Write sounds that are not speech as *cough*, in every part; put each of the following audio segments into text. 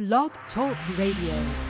Blog Talk Radio.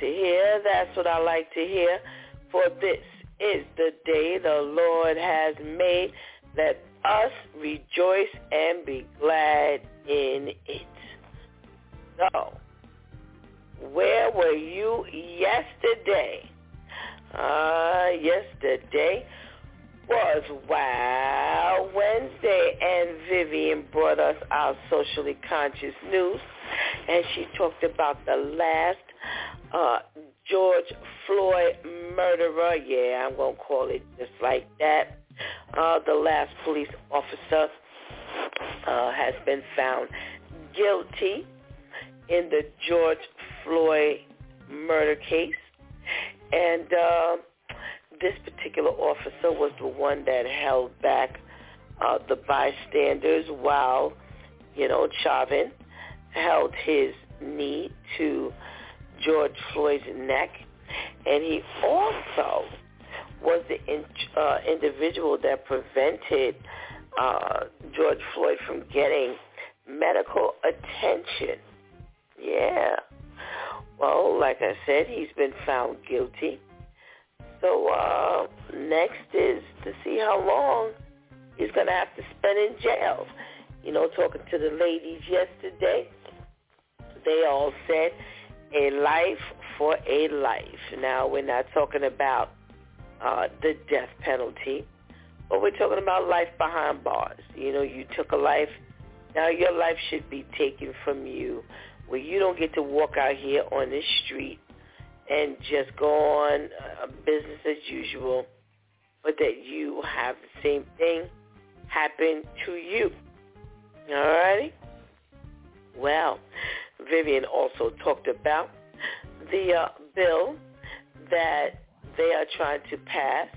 To hear. That's what I like to hear. For this is the day the Lord has made. Let us rejoice and be glad in it. So, where were you yesterday? Uh, yesterday was Wow Wednesday, and Vivian brought us our socially conscious news, and she talked about the last it just like that. Uh, the last police officer uh, has been found guilty in the George Floyd murder case. And uh, this particular officer was the one that held back uh, the bystanders while, you know, Chauvin held his knee to George Floyd's neck. And he also was the in, uh, individual that prevented uh, George Floyd from getting medical attention. Yeah. Well, like I said, he's been found guilty. So uh, next is to see how long he's going to have to spend in jail. You know, talking to the ladies yesterday, they all said a life for a life. Now, we're not talking about uh, the death penalty, but we're talking about life behind bars. You know, you took a life. Now your life should be taken from you where you don't get to walk out here on this street and just go on uh, business as usual, but that you have the same thing happen to you. All righty? Well, Vivian also talked about the uh, bill that they are trying to pass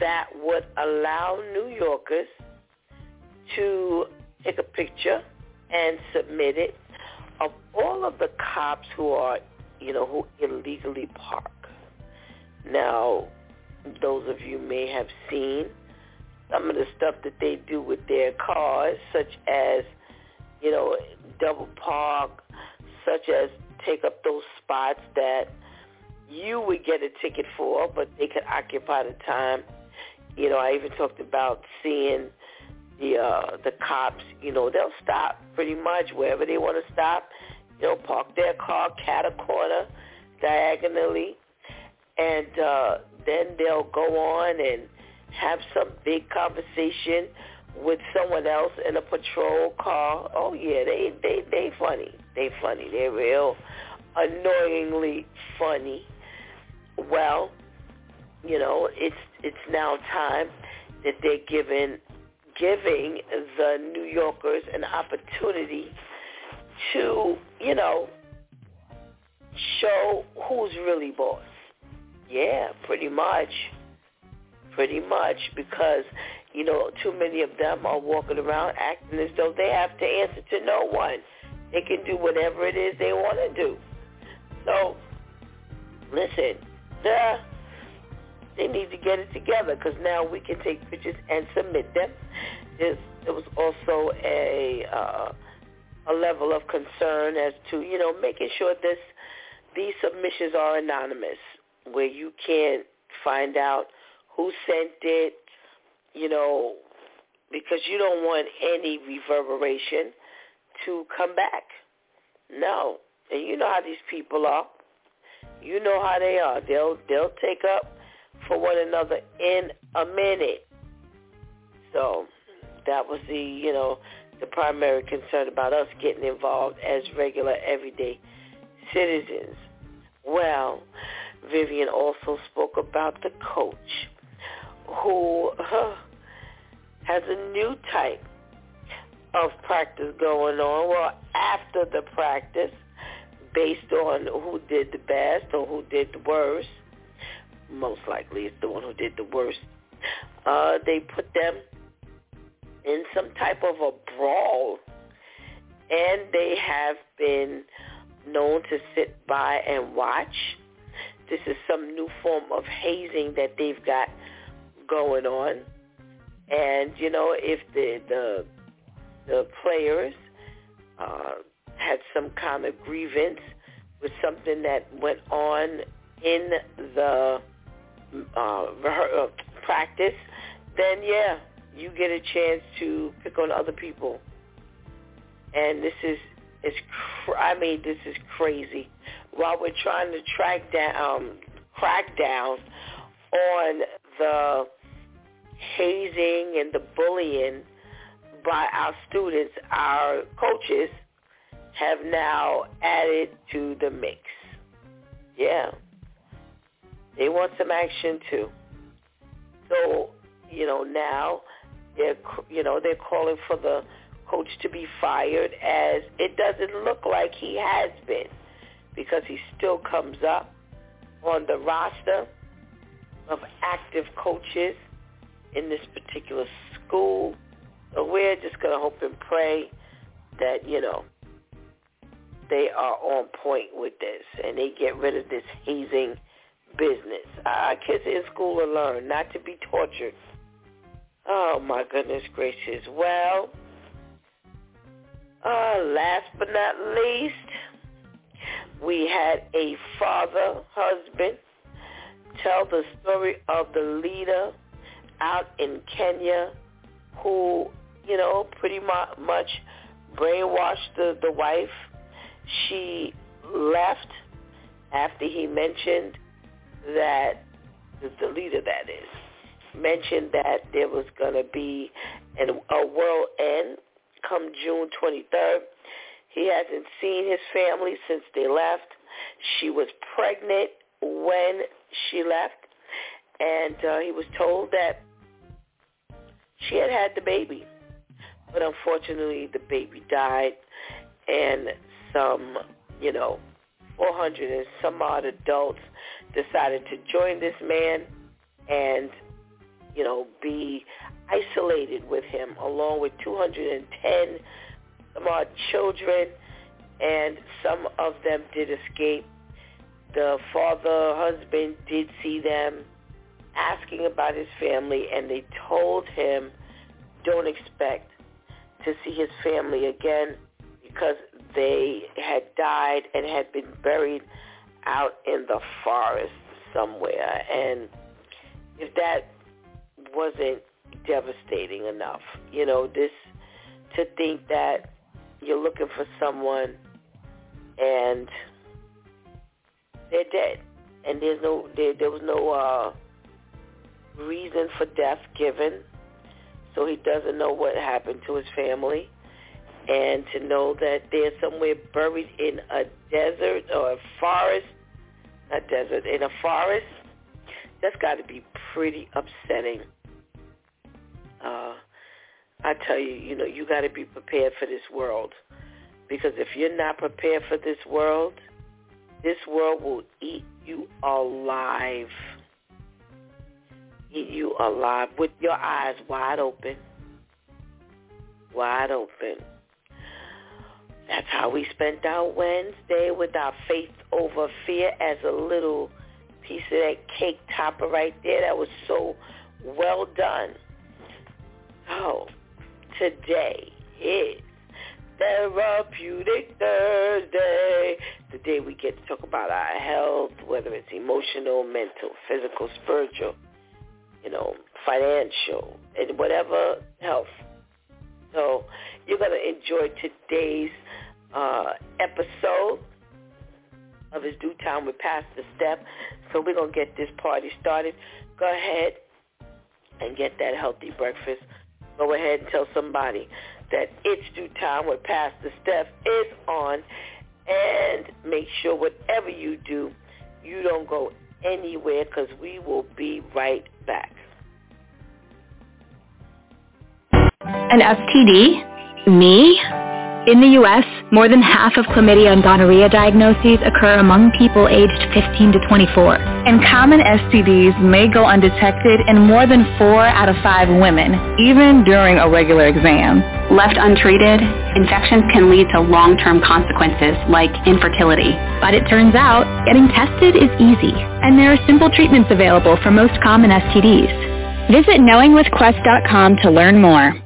that would allow New Yorkers to take a picture and submit it of all of the cops who are, you know, who illegally park. Now, those of you may have seen some of the stuff that they do with their cars, such as, you know, double park, such as take up those spots that you would get a ticket for, but they could occupy the time. You know, I even talked about seeing the uh, the cops, you know, they'll stop pretty much wherever they want to stop. They'll park their car cat a corner diagonally, and uh, then they'll go on and have some big conversation with someone else in a patrol car. Oh yeah, they they they funny. They funny. They're real annoyingly funny. Well, you know, it's it's now time that they're giving giving the New Yorkers an opportunity to, you know, show who's really boss. Yeah, pretty much. Pretty much because, you know, too many of them are walking around acting as though they have to answer to no one. They can do whatever it is they want to do. So, listen, duh, they need to get it together because now we can take pictures and submit them. There was also a uh, a level of concern as to you know making sure this these submissions are anonymous, where you can't find out who sent it, you know, because you don't want any reverberation to come back. No, and you know how these people are. You know how they are. They'll they'll take up for one another in a minute. So that was the you know the primary concern about us getting involved as regular everyday citizens. Well, Vivian also spoke about the coach who uh, has a new type of practice going on. Well, after the practice, based on who did the best or who did the worst, most likely it's the one who did the worst, uh, they put them in some type of a brawl. And they have been known to sit by and watch. This is some new form of hazing that they've got going on. And, you know, if the the, the players uh, had some kind of grievance with something that went on in the uh, uh, practice, then yeah, you get a chance to pick on other people. And this is, it's, cr- I mean, this is crazy. While we're trying to track down, um, crack down on the hazing and the bullying by our students, our coaches have now added to the mix. Yeah. They want some action too. So, you know, now they're, you know, they're calling for the coach to be fired as it doesn't look like he has been because he still comes up on the roster of active coaches in this particular school. So we're just going to hope and pray that, you know, they are on point with this and they get rid of this hazing business. Our kids in school will learn not to be tortured Oh my goodness gracious. Well, uh, last but not least, we had a father, husband, tell the story of the leader out in Kenya who, you know, pretty much brainwashed the, the wife. She left after he mentioned that, the leader that is, mentioned that there was going to be an, a world end come June 23rd. He hasn't seen his family since they left. She was pregnant when she left, and uh, he was told that she had had the baby. But unfortunately, the baby died, and some, you know, 400 and some odd adults decided to join this man and you know, be isolated with him along with 210 some odd children and some of them did escape. The father, husband did see them asking about his family and they told him don't expect to see his family again because they had died and had been buried out in the forest somewhere. And if that wasn't devastating enough. You know, this to think that you're looking for someone and they're dead and there's no there, there was no uh reason for death given so he doesn't know what happened to his family and to know that they're somewhere buried in a desert or a forest not desert in a forest that's got to be pretty upsetting uh, I tell you, you know, you got to be prepared for this world. Because if you're not prepared for this world, this world will eat you alive. Eat you alive with your eyes wide open. Wide open. That's how we spent our Wednesday with our faith over fear as a little piece of that cake topper right there. That was so well done. Oh, today is Therapeutic Thursday, the day we get to talk about our health, whether it's emotional, mental, physical, spiritual, you know, financial, and whatever health. So you're going to enjoy today's uh, episode of His DEW Time with Pastor Steph. So we're going to get this party started. Go ahead and get that healthy breakfast. Go ahead and tell somebody that It's DEW Time with Pastor Steph is on. And make sure whatever you do, you don't go anywhere because we will be right back. An STD? Me? In the U.S., more than half of chlamydia and gonorrhea diagnoses occur among people aged 15 to 24. And common STDs may go undetected in more than four out of five women, even during a regular exam. Left untreated, infections can lead to long-term consequences like infertility. But it turns out getting tested is easy, and there are simple treatments available for most common STDs. Visit knowingwithquest.com to learn more.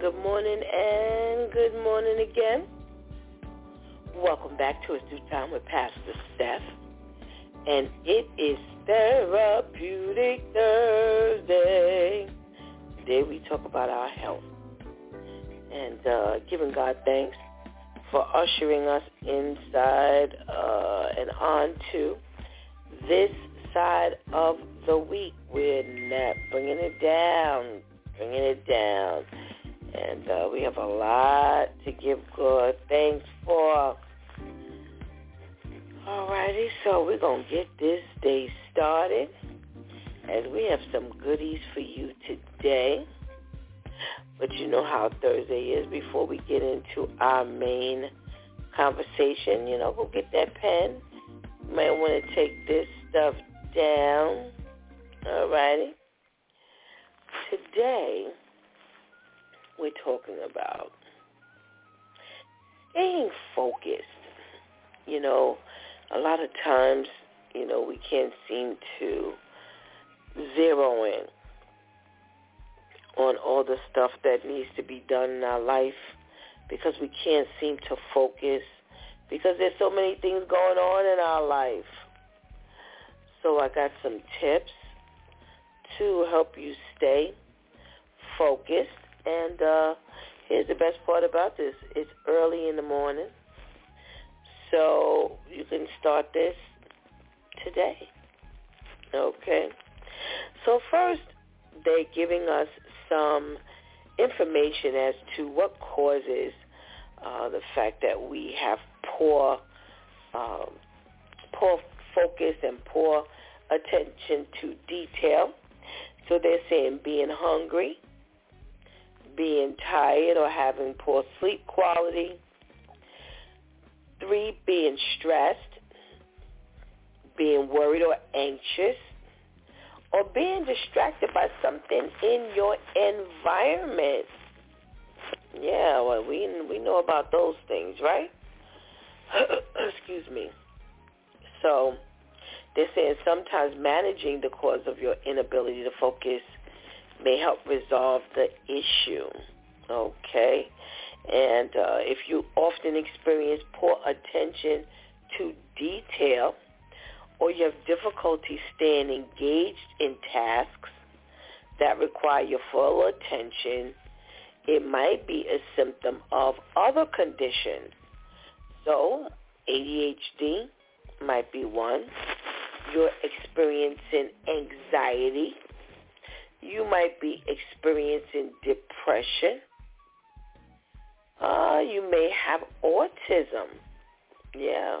Good morning, and good morning again. Welcome back to It's DEW Time with Pastor Steph. And it is Therapeutic Thursday. Today we talk about our health and uh, giving God thanks for ushering us inside uh, and onto this side of the week. We're not bringing it down, bringing it down. And uh, we have a lot to give God thanks for. Alrighty, so we're going to get this day started And we have some goodies for you today. But you know how Thursday is before we get into our main conversation. You know, go get that pen. You might want to take this stuff down. Alrighty. Today, we're talking about staying focused. You know, a lot of times, you know, we can't seem to zero in on all the stuff that needs to be done in our life because we can't seem to focus because there's so many things going on in our life. So I got some tips to help you stay focused. And uh, here's the best part about this. It's early in the morning. So you can start this today. Okay. So first, they're giving us some information as to what causes uh, the fact that we have poor, um, poor focus and poor attention to detail. So they're saying being hungry, being tired or having poor sleep quality. Three, being stressed, being worried or anxious, or being distracted by something in your environment. Yeah, well, we we know about those things, right? *clears throat* Excuse me. So they're saying sometimes managing the cause of your inability to focus may help resolve the issue. Okay? And uh, if you often experience poor attention to detail or you have difficulty staying engaged in tasks that require your full attention, it might be a symptom of other conditions. So ADHD might be one. You're experiencing anxiety, You might be experiencing depression. Uh, you may have autism. Yeah.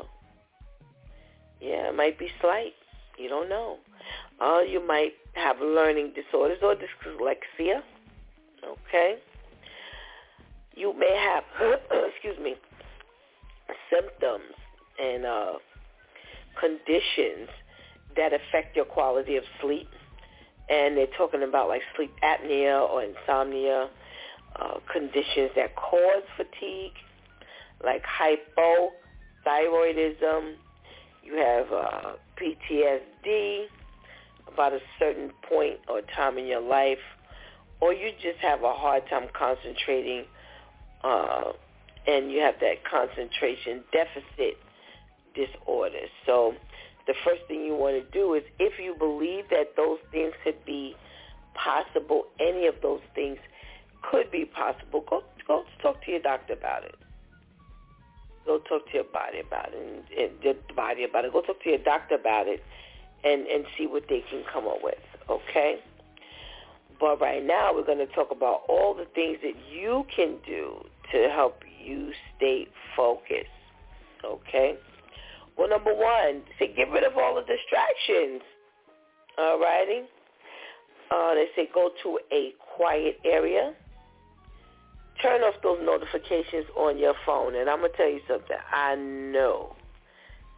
Yeah, it might be slight. You don't know. Uh, you might have learning disorders or dyslexia. Okay. You may have, *clears throat* excuse me, symptoms and uh, conditions that affect your quality of sleep. And they're talking about like sleep apnea or insomnia, uh, conditions that cause fatigue, like hypothyroidism. You have uh, PTSD about a certain point or time in your life, or you just have a hard time concentrating uh, and you have that concentration deficit disorder. So the first thing you want to do is if you believe that those things could be possible, any of those things could be possible, go go talk to your doctor about it. Go talk to your body about it, and, and your body about it. Go talk to your doctor about it, and and see what they can come up with. Okay. But right now, we're going to talk about all the things that you can do to help you stay focused. Okay? Well, number one, say get rid of all the distractions. All righty? Uh, they say go to a quiet area. Turn off those notifications on your phone. And I'm going to tell you something. I know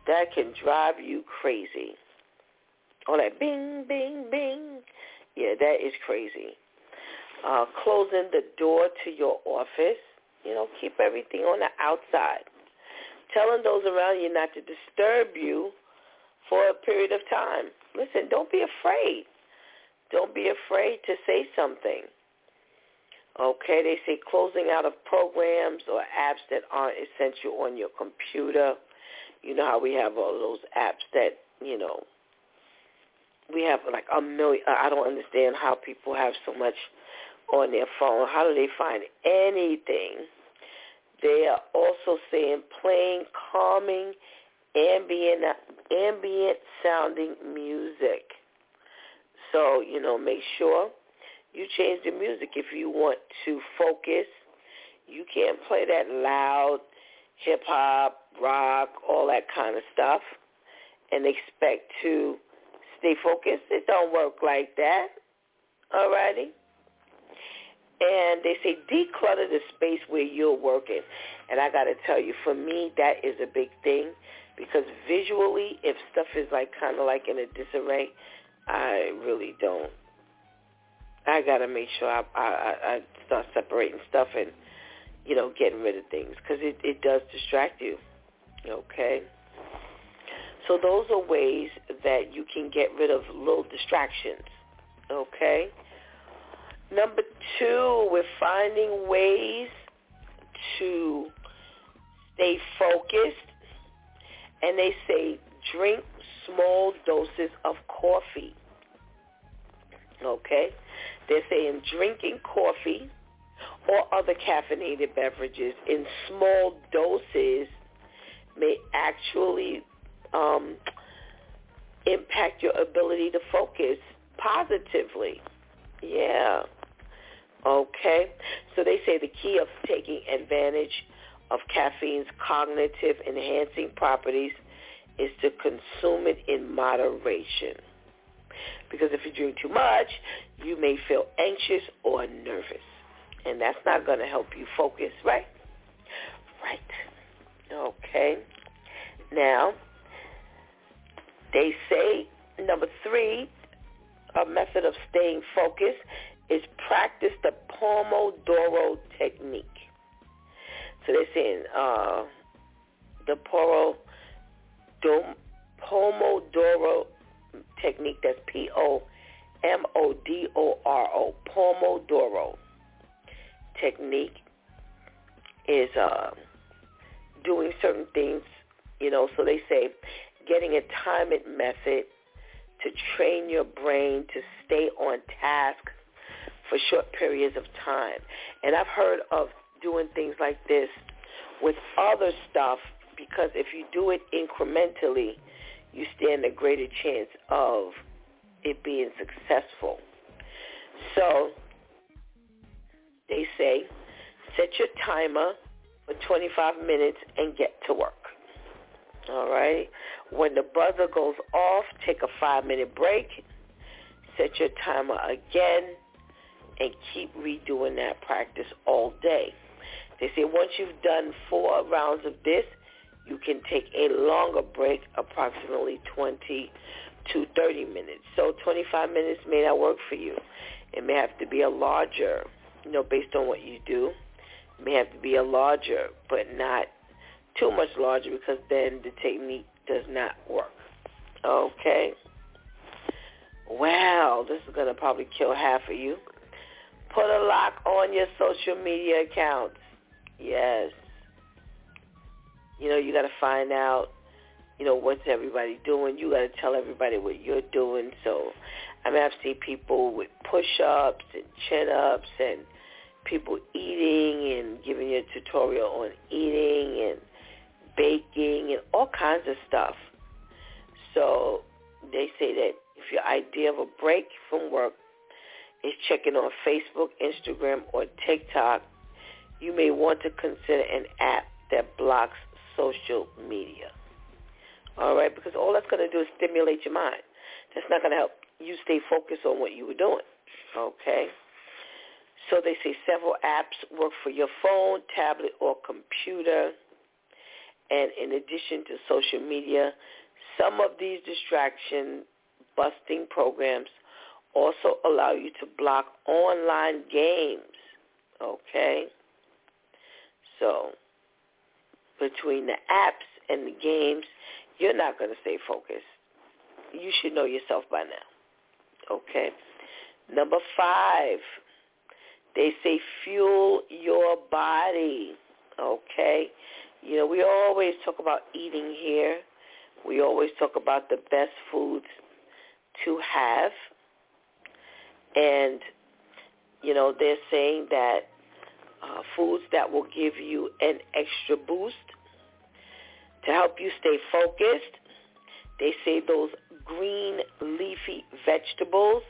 that can drive you crazy. All that bing, bing, bing. Yeah, that is crazy. Uh, closing the door to your office. You know, keep everything on the outside. Telling those around you not to disturb you for a period of time. Listen, don't be afraid. Don't be afraid to say something. Okay, they say closing out of programs or apps that aren't essential on your computer. You know how we have all those apps that, you know, we have like a million. I don't understand how people have so much on their phone. How do they find anything? They are also saying playing calming, ambient, ambient sounding music. So you know, make sure you change the music if you want to focus. You can't play that loud hip hop, rock, all that kind of stuff, and expect to stay focused. It don't work like that. Alrighty? And they say declutter the space where you're working. And I got to tell you, for me, that is a big thing because visually, if stuff is like kind of like in a disarray, I really don't. I got to make sure I, I, I start separating stuff and, you know, getting rid of things because it, it does distract you. Okay? So those are ways that you can get rid of little distractions. Okay? Number two, we're finding ways to stay focused. And they say drink small doses of coffee. Okay? They're saying drinking coffee or other caffeinated beverages in small doses may actually um, impact your ability to focus positively. Yeah. Okay. So they say the key of taking advantage of caffeine's cognitive enhancing properties is to consume it in moderation. Because if you drink too much, you may feel anxious or nervous. And that's not going to help you focus, right? Right. Okay. Now, they say, number three, a method of staying focused is practice the Pomodoro technique. So they're saying uh, the Poro, Pomodoro technique, that's P-O-M-O-D-O-R-O, Pomodoro technique is uh, doing certain things, you know, so they say getting a timing method to train your brain to stay on task for short periods of time. And I've heard of doing things like this with other stuff because if you do it incrementally, you stand a greater chance of it being successful. So they say set your timer for 25 minutes and get to work. All right. When the buzzer goes off, take a five-minute break. Set your timer again and keep redoing that practice all day. They say once you've done four rounds of this, you can take a longer break, approximately 20 to 30 minutes. So 25 minutes may not work for you. It may have to be a larger, you know, based on what you do. It may have to be a larger, but not too much larger because then the technique does not work. Okay. Wow, this is going to probably kill half of you. Put a lock on your social media accounts. Yes. You know, you got to find out, you know, what's everybody doing. You got to tell everybody what you're doing. So, I mean, I've seen people with push-ups and chin-ups and people eating and giving you a tutorial on eating and baking and all kinds of stuff. So they say that if your idea of a break from work is checking on Facebook, Instagram, or TikTok, you may want to consider an app that blocks social media. All right, because all that's going to do is stimulate your mind. That's not going to help you stay focused on what you were doing. Okay? So they say several apps work for your phone, tablet, or computer. And in addition to social media, some of these distraction busting programs also allow you to block online games. Okay? So between the apps and the games, you're not going to stay focused. You should know yourself by now. Okay? Number five, they say fuel your body. Okay? You know, we always talk about eating here. We always talk about the best foods to have. And, you know, they're saying that uh, foods that will give you an extra boost to help you stay focused. They say those green leafy vegetables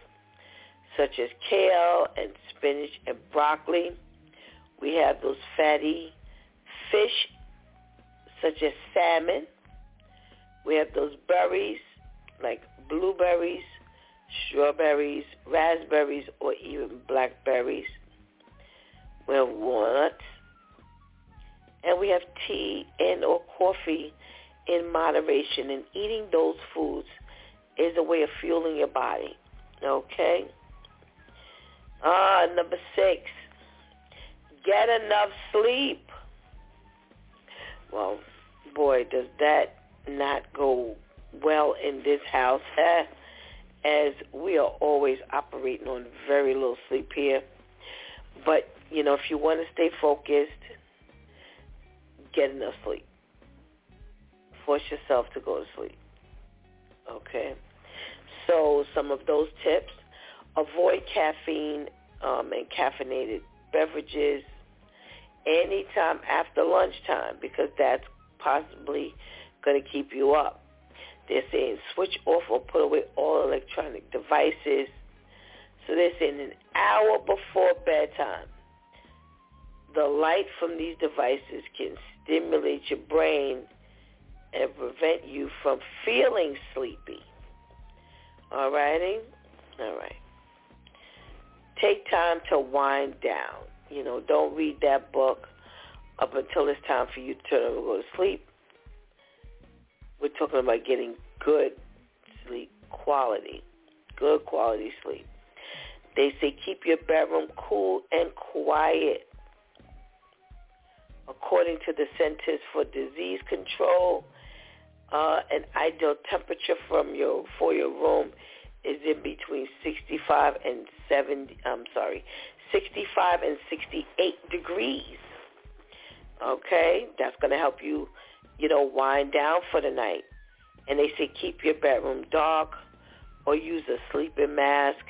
such as kale and spinach and broccoli. We have those fatty fish such as salmon. We have those berries like blueberries, strawberries, raspberries, or even blackberries. We have walnuts. And we have tea and or coffee in moderation. And eating those foods is a way of fueling your body. Okay? Ah, number six. Get enough sleep. Well, boy, does that not go well in this house, *laughs* as we are always operating on very little sleep here. But, you know, if you want to stay focused, get enough sleep. Force yourself to go to sleep. Okay? So some of those tips, avoid caffeine um, and caffeinated beverages anytime after lunchtime because that's possibly going to keep you up. They're saying switch off or put away all electronic devices. So they're saying an hour before bedtime, the light from these devices can stimulate your brain and prevent you from feeling sleepy. All righty? All right. Take time to wind down. You know, don't read that book up until it's time for you to go to sleep. We're talking about getting good sleep quality, good quality sleep. They say keep your bedroom cool and quiet. According to the Centers for Disease Control, uh, an ideal temperature from your for your room is in between 65 and 70. I'm sorry, 65 and 68 degrees. Okay, that's going to help you, you know, wind down for the night. And they say keep your bedroom dark or use a sleeping mask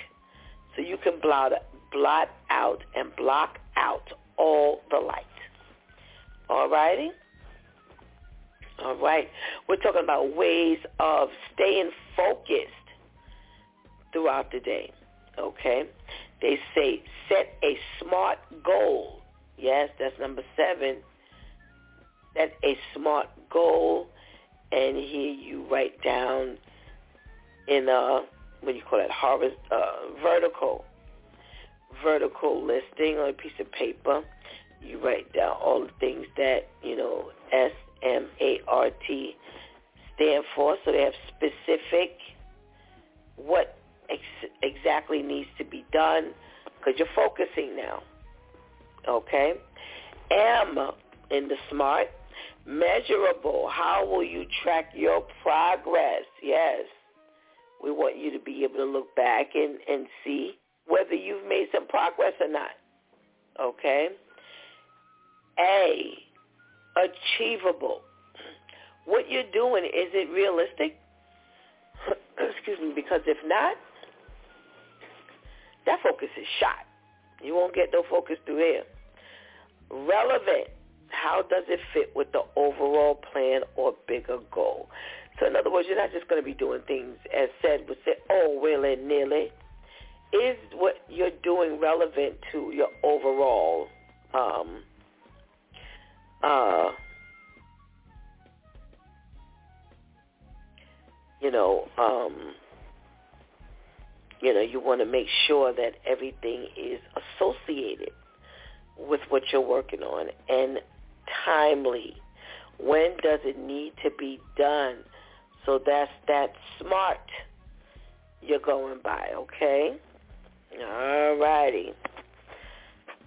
so you can blot, blot out and block out all the light. All righty? All right. We're talking about ways of staying focused throughout the day. Okay? They say set a smart goal. Yes, that's number seven. Set a smart goal, and here you write down in a what do you call it, harvest uh, vertical vertical listing on a piece of paper. You write down all the things that you know S M A R T stand for, so they have specific what ex- exactly needs to be done because you're focusing now. Okay? M in the SMART, measurable. How will you track your progress? Yes. We want you to be able to look back and, and see whether you've made some progress or not. Okay? A, achievable. What you're doing, is it realistic? *clears throat* Excuse me, because if not, that focus is shot. You won't get no focus through here. Relevant. How does it fit with the overall plan or bigger goal? So in other words, you're not just going to be doing things as said would say, oh, willy nilly. Is what you're doing relevant to your overall um, uh, you know, um, you know, you want to make sure that everything is associated with what you're working on and timely. When does it need to be done? So that's that smart you're going by, okay? All righty.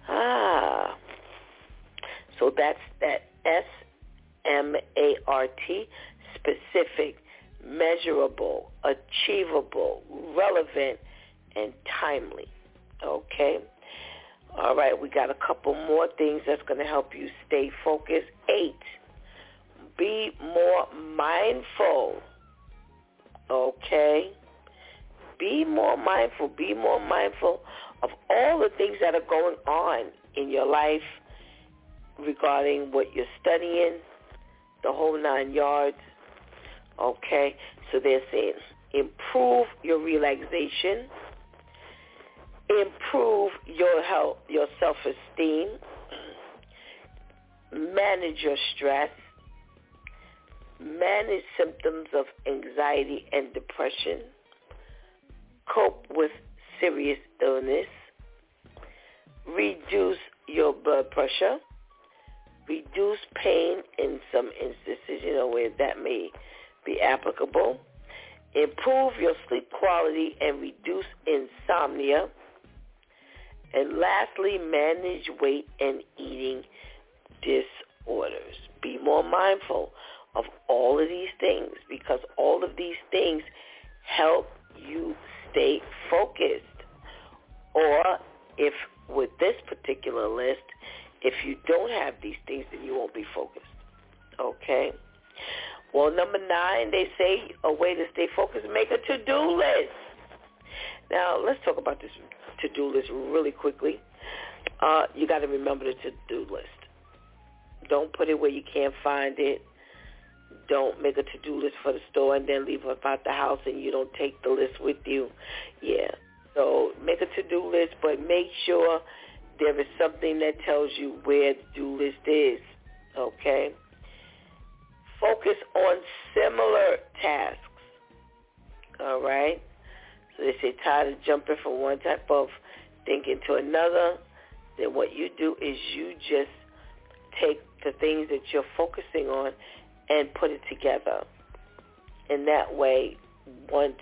Ah. So that's that S-M-A-R-T, specific, measurable, achievable, relevant, and timely. Okay? All right, we got a couple more things that's going to help you stay focused. Eight, be more mindful. Okay? Be more mindful. Be more mindful of all the things that are going on in your life regarding what you're studying, the whole nine yards. Okay? So they're saying improve your relaxation, improve your health, your self-esteem, manage your stress, manage symptoms of anxiety and depression, cope with serious illness, reduce your blood pressure, reduce pain in some instances, you know, where that may be applicable, improve your sleep quality and reduce insomnia, and lastly, manage weight and eating disorders. Be more mindful of all of these things because all of these things help you stay focused. Or if with this particular list, if you don't have these things, then you won't be focused. Okay? Well, number nine, they say a way to stay focused, make a to-do list. Now, let's talk about this to-do list really quickly. Uh, you got to remember the to-do list. Don't put it where you can't find it. Don't make a to-do list for the store and then leave it out the house and you don't take the list with you. Yeah. So make a to-do list, but make sure there is something that tells you where the to-do list is. Okay? Focus on similar tasks. All right? So they say tired of jumping from one type of thinking to another. Then what you do is you just take the things that you're focusing on and put it together. And that way, once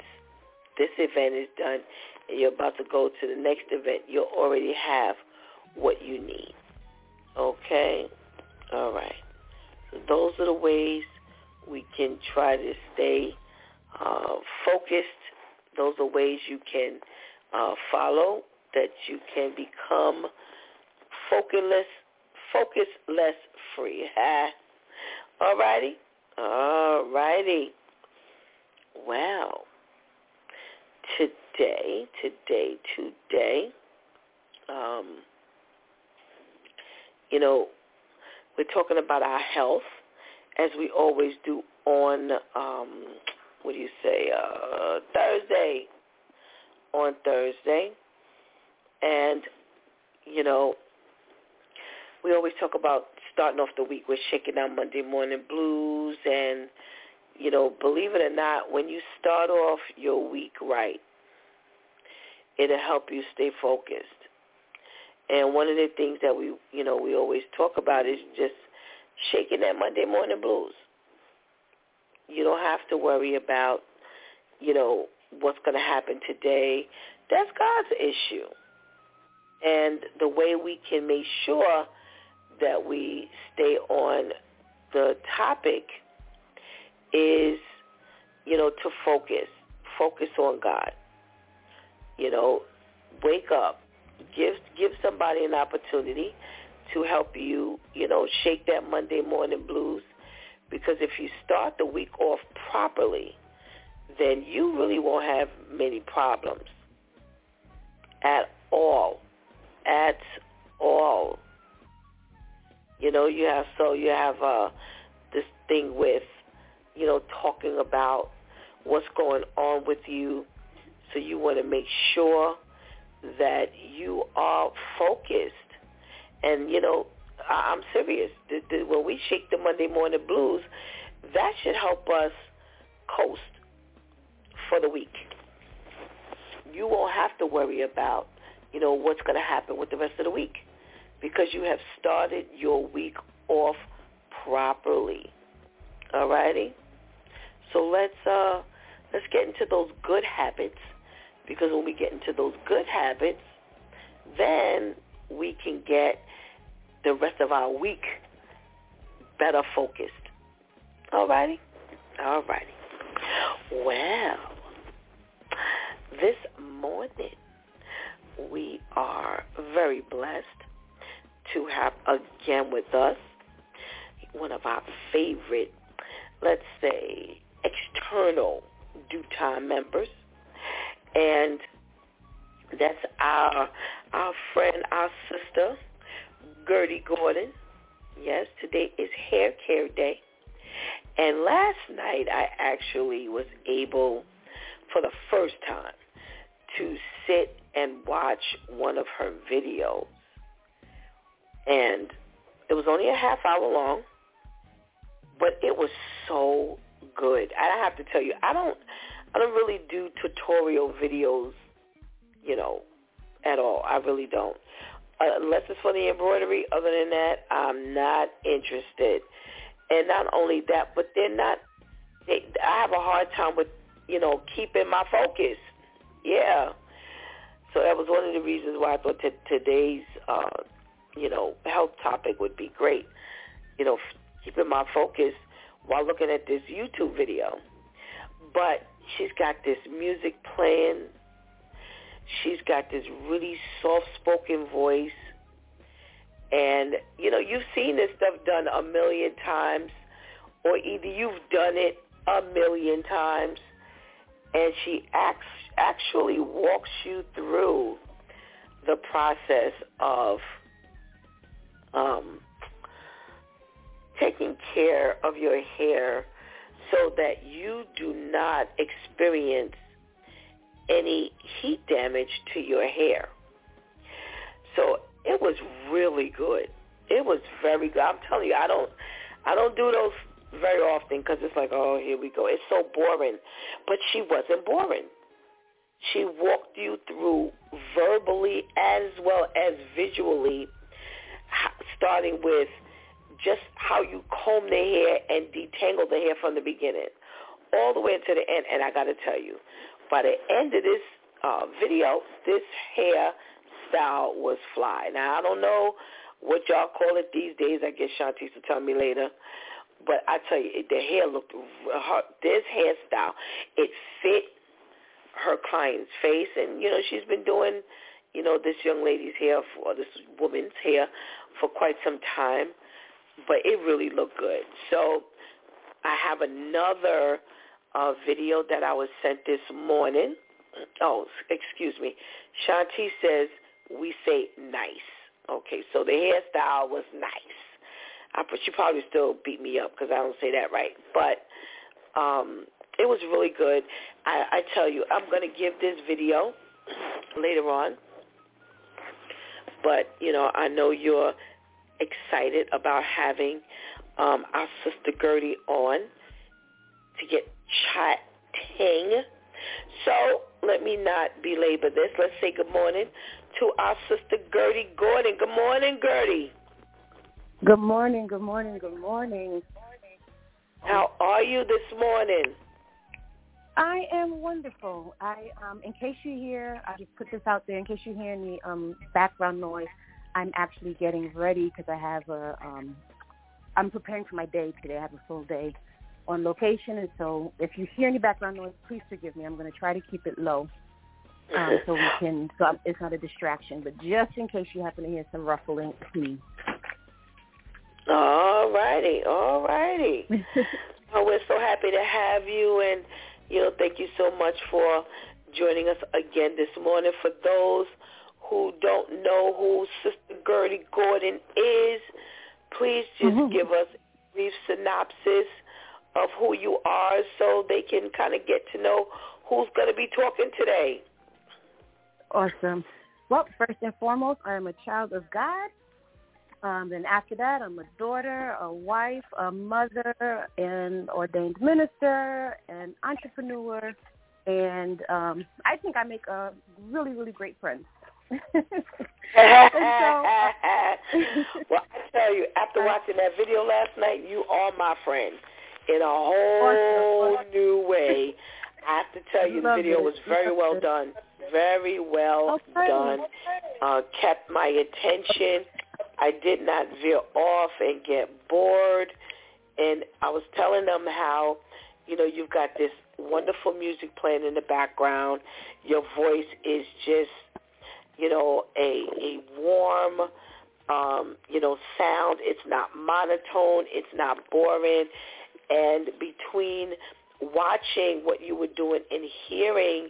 this event is done and you're about to go to the next event, you'll already have what you need. Okay? All right. So those are the ways we can try to stay uh, focused. Those are ways you can uh, follow, that you can become focusless, focus less free. *laughs* All righty? All righty. Well, today, today, today, um, you know, we're talking about our health as we always do on, um, what do you say, uh, Thursday, on Thursday. And, you know, we always talk about starting off the week with shaking down Monday morning blues and, you know, believe it or not, when you start off your week right, it'll help you stay focused. And one of the things that we, you know, we always talk about is just shaking that Monday morning blues. You don't have to worry about, you know, what's going to happen today. That's God's issue. And the way we can make sure that we stay on the topic is, you know, to focus. Focus on God. You know, wake up. Give give somebody an opportunity to help you, you know, shake that Monday morning blues. Because if you start the week off properly, then you really won't have many problems at all. At all. You know, you have so you have uh this thing with, you know, talking about what's going on with you. So you want to make sure that you are focused. And, you know, I'm serious. The, the, when we shake the Monday morning blues, that should help us coast for the week. You won't have to worry about, you know, what's going to happen with the rest of the week because you have started your week off properly. All righty? So let's uh let's get into those good habits because when we get into those good habits, then we can get the rest of our week better focused. All righty? All righty. Well, this morning we are very blessed to have again with us one of our favorite, let's say, external DEW Time members. And that's our our friend, our sister, Gertie Gordon. Yes, today is hair care day. And last night I actually was able for the first time to sit and watch one of her videos. And it was only a half hour long, but it was so good. I have to tell you, I don't I don't really do tutorial videos, you know, at all. I really don't. Unless it's for the embroidery. Other than that, I'm not interested. And not only that, but they're not. They, I have a hard time with, you know, keeping my focus. Yeah. So that was one of the reasons why I thought t- today's, uh, you know, health topic would be great. You know, f- keeping my focus while looking at this YouTube video. But she's got this music playing. She's got this really soft-spoken voice. And, you know, you've seen this stuff done a million times, or either you've done it a million times, and she acts, actually walks you through the process of um, taking care of your hair so that you do not experience any heat damage to your hair. So it was really good. It was very good. I'm telling you, I don't, I don't do those very often because it's like, oh, here we go. It's so boring. But she wasn't boring. She walked you through verbally as well as visually, starting with just how you comb the hair and detangle the hair from the beginning all the way to the end. And I got to tell you, by the end of this uh, video, this hair style was fly. Now, I don't know what y'all call it these days. I guess Shantice will tell me later. But I tell you, the hair looked, her, this hairstyle, it fit her client's face. And, you know, she's been doing, you know, this young lady's hair, for this woman's hair for quite some time but it really looked good. So I have another uh, video that I was sent this morning. Oh, excuse me. Shanti says we say nice. Okay, so the hairstyle was nice. I, she probably still beat me up because I don't say that right, but um, it was really good. I, I tell you, I'm going to give this video *clears throat* later on but you know I know you're excited about having um, our sister Gertie on to get chatting. So let me not belabor this. Let's say good morning to our sister Gertie Gordon. Good morning, Gertie. Good morning, good morning, good morning. How are you this morning? I am wonderful. I, um, in case you hear, I just put this out there. In case you hear any um, background noise, I'm actually getting ready because I have a. Um, I'm preparing for my day today. I have a full day on location, and so if you hear any background noise, please forgive me. I'm going to try to keep it low, um, so we *laughs* can. So it's not a distraction. But just in case you happen to hear some ruffling, please. All righty, all righty. *laughs* well, we're so happy to have you, and you know, thank you so much for joining us again this morning. For those who don't know who Sister Gertie Gordon is, please just mm-hmm. give us a brief synopsis of who you are so they can kind of get to know who's going to be talking today. Awesome. Well, first and foremost, I am a child of God. Um, then after that, I'm a daughter, a wife, a mother, an ordained minister, an entrepreneur, and um, I think I make a really, really great friend. *laughs* so, *laughs* well, I tell you, after watching that video last night, you are my friend in a whole new way. I have to tell you, the video was very well done. Very well done. Uh, kept my attention. I did not veer off and get bored. And I was telling them how, you know, you've got this wonderful music playing in the background. Your voice is just, you know, a a warm, um, you know, sound. It's not monotone. It's not boring. And between watching what you were doing and hearing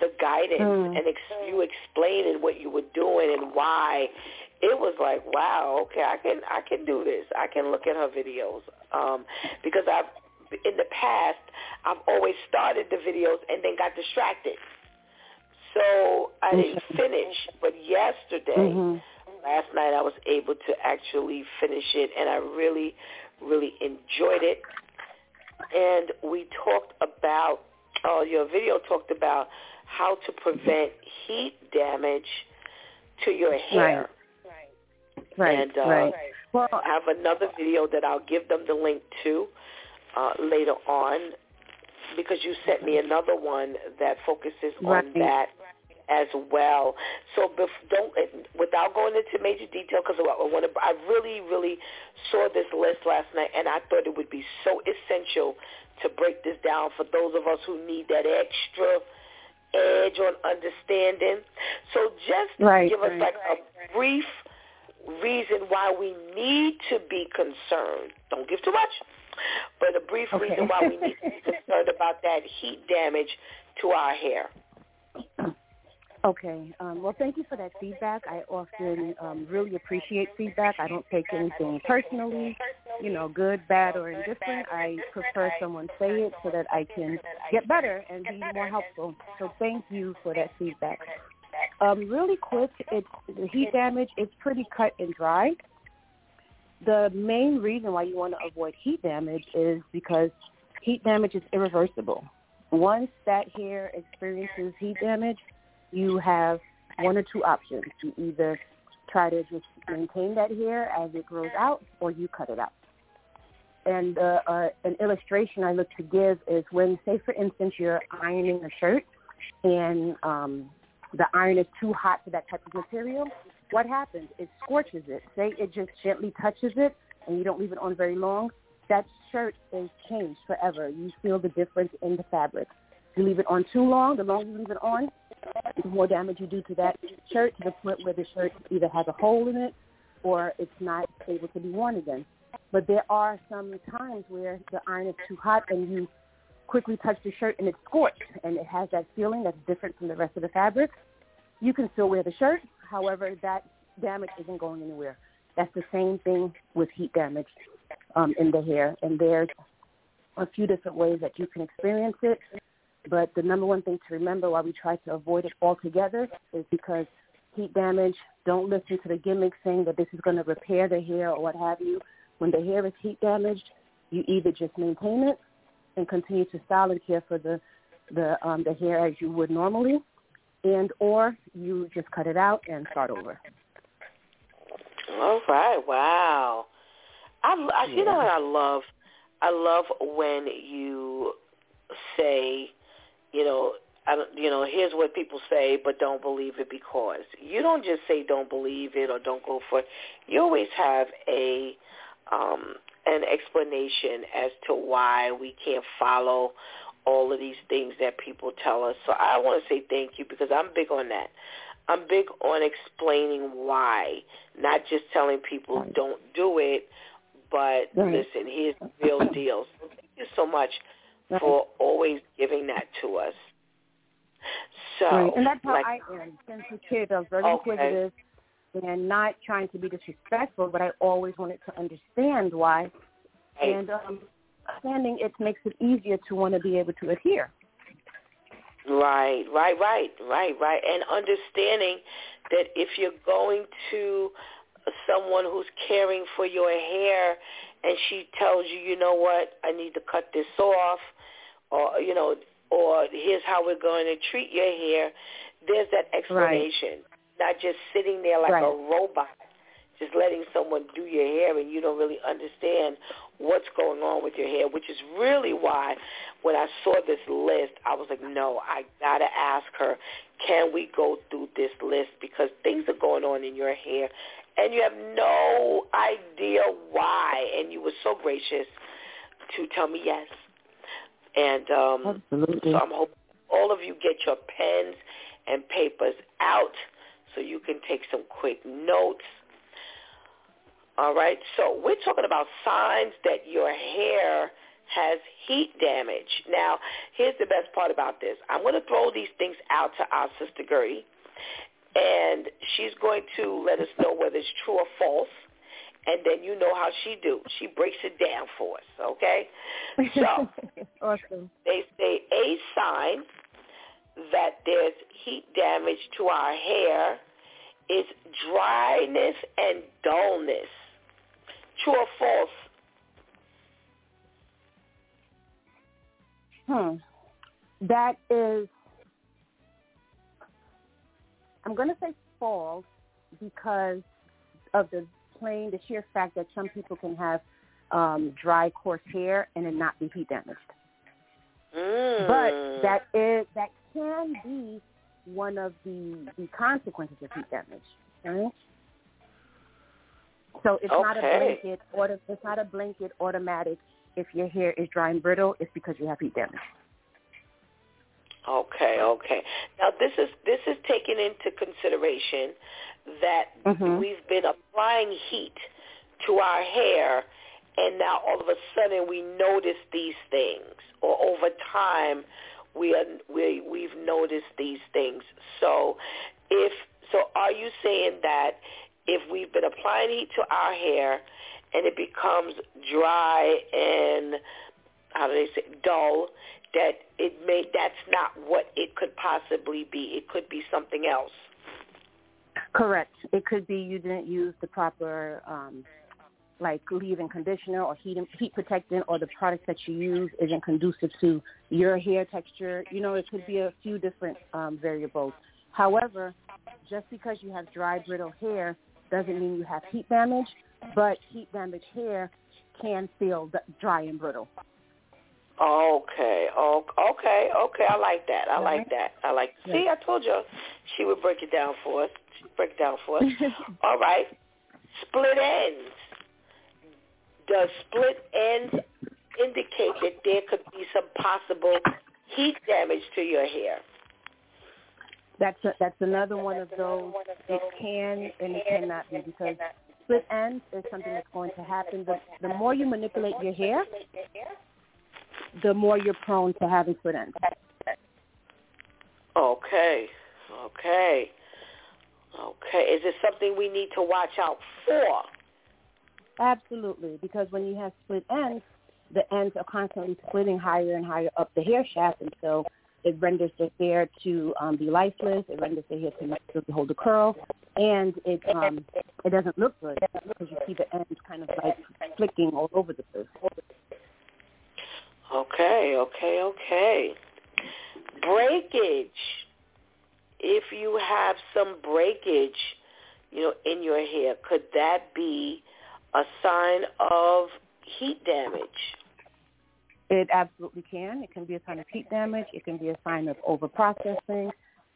the guidance mm. and ex- you explaining what you were doing and why it was like, wow, okay, I can I can do this. I can look at her videos um, because I've in the past I've always started the videos and then got distracted, so I didn't finish. But yesterday, mm-hmm. last night, I was able to actually finish it, and I really, really enjoyed it. And we talked about, oh, your video talked about how to prevent heat damage to your hair. Right. Right. And uh, right. Well, I have another video that I'll give them the link to uh, later on because you sent me another one that focuses right. on that as well. So bef- don't eh, without going into major detail because I want to. I really, really saw this list last night, and I thought it would be so essential to break this down for those of us who need that extra edge on understanding. So just right, give us right, like a brief reason why we need to be concerned. Don't give too much, but a brief okay. reason why we need to be *laughs* concerned about that heat damage to our hair. Okay. Um, well, thank you for that feedback. I often um, really appreciate feedback. I don't take anything personally, you know, good, bad, or indifferent. I prefer someone say it so that I can get better and be more helpful. So thank you for that feedback. Um, really quick, it's the heat damage. It's pretty cut and dry. The main reason why you want to avoid heat damage is because heat damage is irreversible. Once that hair experiences heat damage, you have one or two options. You either try to just maintain that hair as it grows out, or you cut it out. And uh, uh, an illustration I look to give is when, say, for instance, you're ironing a shirt and um, the iron is too hot for that type of material, what happens? It scorches it. Say it just gently touches it and you don't leave it on very long, that shirt is changed forever. You feel the difference in the fabric. You leave it on too long, the longer you leave it on, the more damage you do to that shirt to the point where the shirt either has a hole in it or it's not able to be worn again. But there are some times where the iron is too hot and you quickly touch the shirt and it's scorched and it has that feeling that's different from the rest of the fabric, you can still wear the shirt. However, that damage isn't going anywhere. That's the same thing with heat damage um, in the hair. And there's a few different ways that you can experience it. But the number one thing to remember while we try to avoid it altogether is because heat damage Don't listen to the gimmick saying that this is going to repair the hair or what have you. When the hair is heat damaged, you either just maintain it and continue to style and care for the the um, the hair as you would normally, and or you just cut it out and start over. All right. Wow. I, I you know what I love? I love when you say, you know, I don't, you know, here's what people say, but don't believe it because you don't just say don't believe it or don't go for it. You always have a um, an explanation as to why we can't follow all of these things that people tell us. So I want to say thank you because I'm big on that. I'm big on explaining why, not just telling people don't do it, but right. listen, here's the real deal. So thank you so much right. for always giving that to us. So, right. and that's how like, I am since a kid. I was very okay. inquisitive and not trying to be disrespectful, but I always wanted to understand why. Right. And um, understanding it makes it easier to want to be able to adhere. Right, right, right, right, right. And understanding that if you're going to someone who's caring for your hair and she tells you, you know what, I need to cut this off or, you know, or here's how we're going to treat your hair, there's that explanation. Right. Not just sitting there like right. a robot just letting someone do your hair and you don't really understand what's going on with your hair, which is really why when I saw this list, I was like, no, I got to ask her, can we go through this list because things are going on in your hair and you have no idea why. And you were so gracious to tell me yes. And um, Absolutely. so I'm hoping all of you get your pens and papers out so you can take some quick notes all right, so we're talking about signs that your hair has heat damage. Now, here's the best part about this. I'm going to throw these things out to our sister Gertie, and she's going to let us know whether it's true or false. And then you know how she do. She breaks it down for us, okay? So *laughs* awesome. they say a sign that there's heat damage to our hair is dryness and dullness. True or false? Hmm. That is, I'm going to say false because of the plain, the sheer fact that some people can have um, dry, coarse hair and it not be heat damaged. Mm. But that is that can be one of the the consequences of heat damage. Right? So it's okay. not a blanket or it's not a blanket automatic. If your hair is dry and brittle, it's because you have heat damage. Okay, okay. Now this is this is taken into consideration that mm-hmm. we've been applying heat to our hair and now all of a sudden we notice these things or over time we are we we've noticed these things. So if so are you saying that if we've been applying heat to our hair and it becomes dry and how do they say dull, that it may that's not what it could possibly be. It could be something else. Correct. It could be you didn't use the proper um, like leave-in conditioner or heat heat protectant, or the product that you use isn't conducive to your hair texture. You know, it could be a few different um, variables. However, just because you have dry, brittle hair doesn't mean you have heat damage, but heat damaged hair can feel dry and brittle. Okay, okay, okay. I like that. I like uh-huh. that. I like. See, I told you she would break it down for us. She'd break it down for us. *laughs* All right. Split ends. Does split ends indicate that there could be some possible heat damage to your hair? that's a, that's another one of those. It can and it cannot be because split ends is something that's going to happen. The, the more you manipulate your hair, the more you're prone to having split ends. Okay, okay, okay. Is it something we need to watch out for? Absolutely, because when you have split ends, the ends are constantly splitting higher and higher up the hair shaft, and so it renders the hair to um, be lifeless. It renders the hair to not hold the curl. and it um it doesn't look good because you see the ends kind of like flicking all over the place. Okay, okay, okay. Breakage. If you have some breakage, you know, in your hair, could that be a sign of heat damage? It absolutely can. It can be a sign of heat damage. It can be a sign of overprocessing.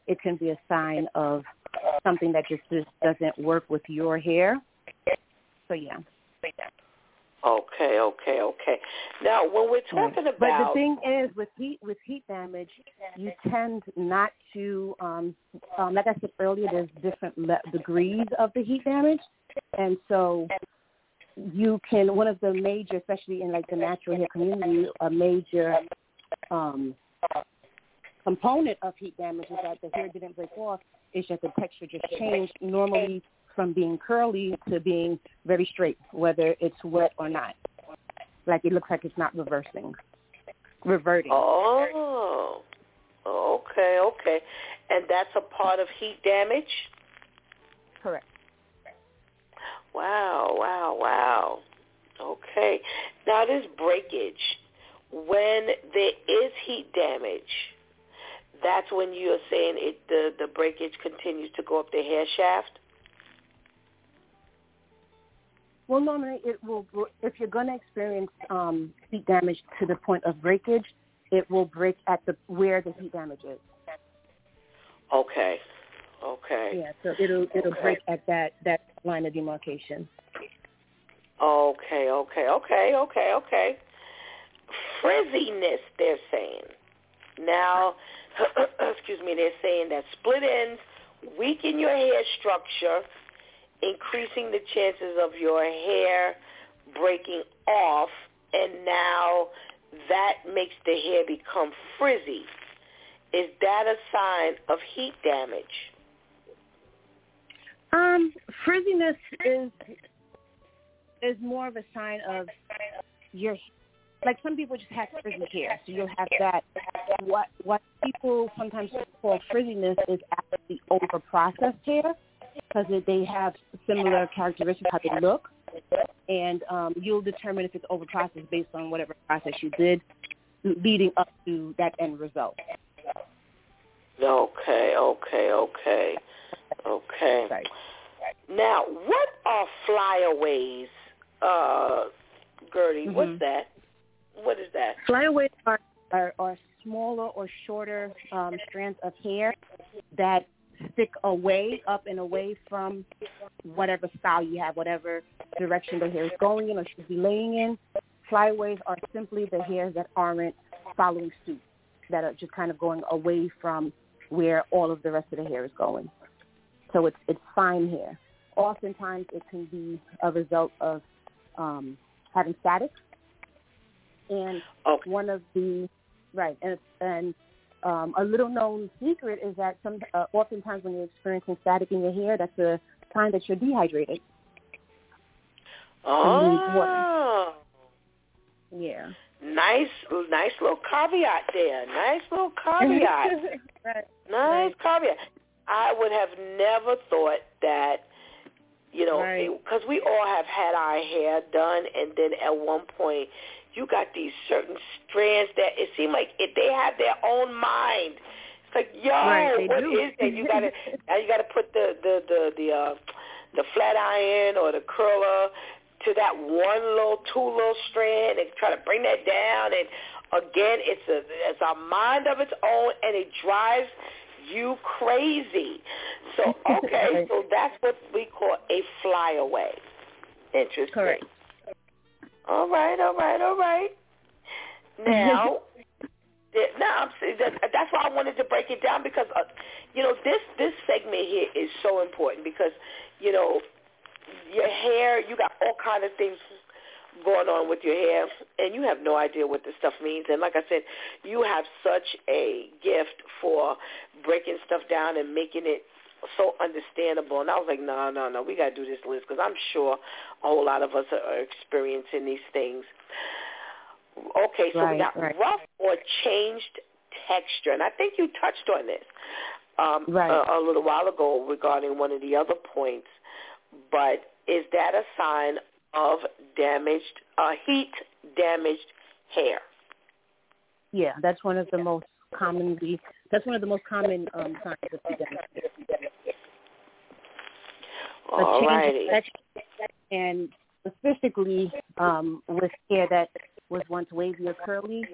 It can be a sign of something that just, just doesn't work with your hair. So yeah. Okay, okay, okay. Now, when we're talking right. about, but the thing is, with heat with heat damage, you tend not to, um, um, like I said earlier, there's different le- degrees of the heat damage, and so you can one of the major, especially in like the natural hair community, a major um, component of heat damage is that the hair didn't break off. It's just the texture just changed. Normally from being curly to being very straight, whether it's wet or not. Like it looks like it's not reversing, reverting. Oh, okay, okay, and that's a part of heat damage. Correct. Wow, wow, wow. Okay. Now this breakage, when there is heat damage, that's when you're saying it the, the breakage continues to go up the hair shaft? Well, normally it will. If you're going to experience um, heat damage to the point of breakage, it will break at the where the heat damage is. Okay. Okay. Yeah, so it'll it'll Okay. break at that that line of demarcation. Okay, okay, okay, okay, okay. Frizziness, they're saying. Now, *clears throat* excuse me, they're saying that split ends weaken your hair structure, increasing the chances of your hair breaking off, and now that makes the hair become frizzy. Is that a sign of heat damage? Um, frizziness is is more of a sign of your like some people just have frizzy hair, so you'll have that. What what people sometimes call frizziness is actually over processed hair because they have similar characteristics how they look, and um, you'll determine if it's over processed based on whatever process you did leading up to that end result. Okay, okay, okay, okay. Now, what are flyaways, uh, Gertie? What's Mhm. that? What is that? Flyaways are, are, are smaller or shorter um, strands of hair that stick away, up and away from whatever style you have, whatever direction the hair is going in or should be laying in. Flyaways are simply the hairs that aren't following suit, that are just kind of going away from where all of the rest of the hair is going. So it's it's fine hair. Oftentimes it can be a result of um, having static and Okay. one of the right and and um, a little known secret is that some uh, oftentimes when you're experiencing static in your hair, that's a sign that you're dehydrated. Oh, Yeah. nice, nice little caveat there. Nice little caveat. *laughs* right. Nice Right. caveat. I would have never thought that, you know, Right. because we all have had our hair done, and then at one point, you got these certain strands that it seemed like it, they have their own mind. It's like, yo, Right, what do. is that? You gotta *laughs* now you gotta put the the the the uh, the flat iron or the curler to that one little two little strand and try to bring that down and again it's a it's a mind of its own and it drives you crazy. So *laughs* okay, so that's what we call a flyaway. Interesting. Correct. All right, all right, all right. Now, *laughs* now I'm that's why I wanted to break it down because uh, you know this this segment here is so important because you know your hair you got all kind of things going on with your hair and you have no idea what this stuff means and like I said you have such a gift for breaking stuff down and making it so understandable and I was like no no no we got to do this list because I'm sure a whole lot of us are, experiencing these things okay so we got right. rough or changed texture and I think you touched on this um, right. a, a little while ago regarding one of the other points. But is that a sign of damaged, uh, heat damaged hair? Yeah, that's one of the most commonly. That's one of the most common um, signs of damage. All righty. And specifically um, with hair that was once wavy or curly,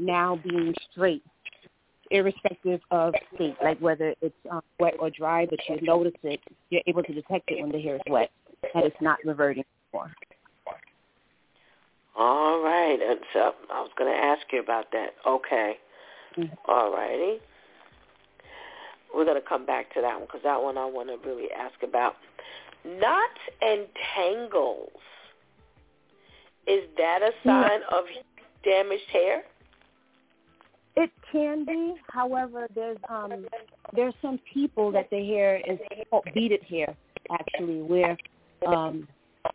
now being straight, irrespective of state, like whether it's um, wet or dry, but you notice it, you're able to detect it when the hair is wet, and it's not reverting All right. And so I was going to ask you about that. Okay. Mhm. All righty. We're going to come back to that one because that one I want to really ask about. Knots and tangles. Is that a sign of damaged hair? It can be. However, there's um there's some people that the hair is called beaded hair actually, where um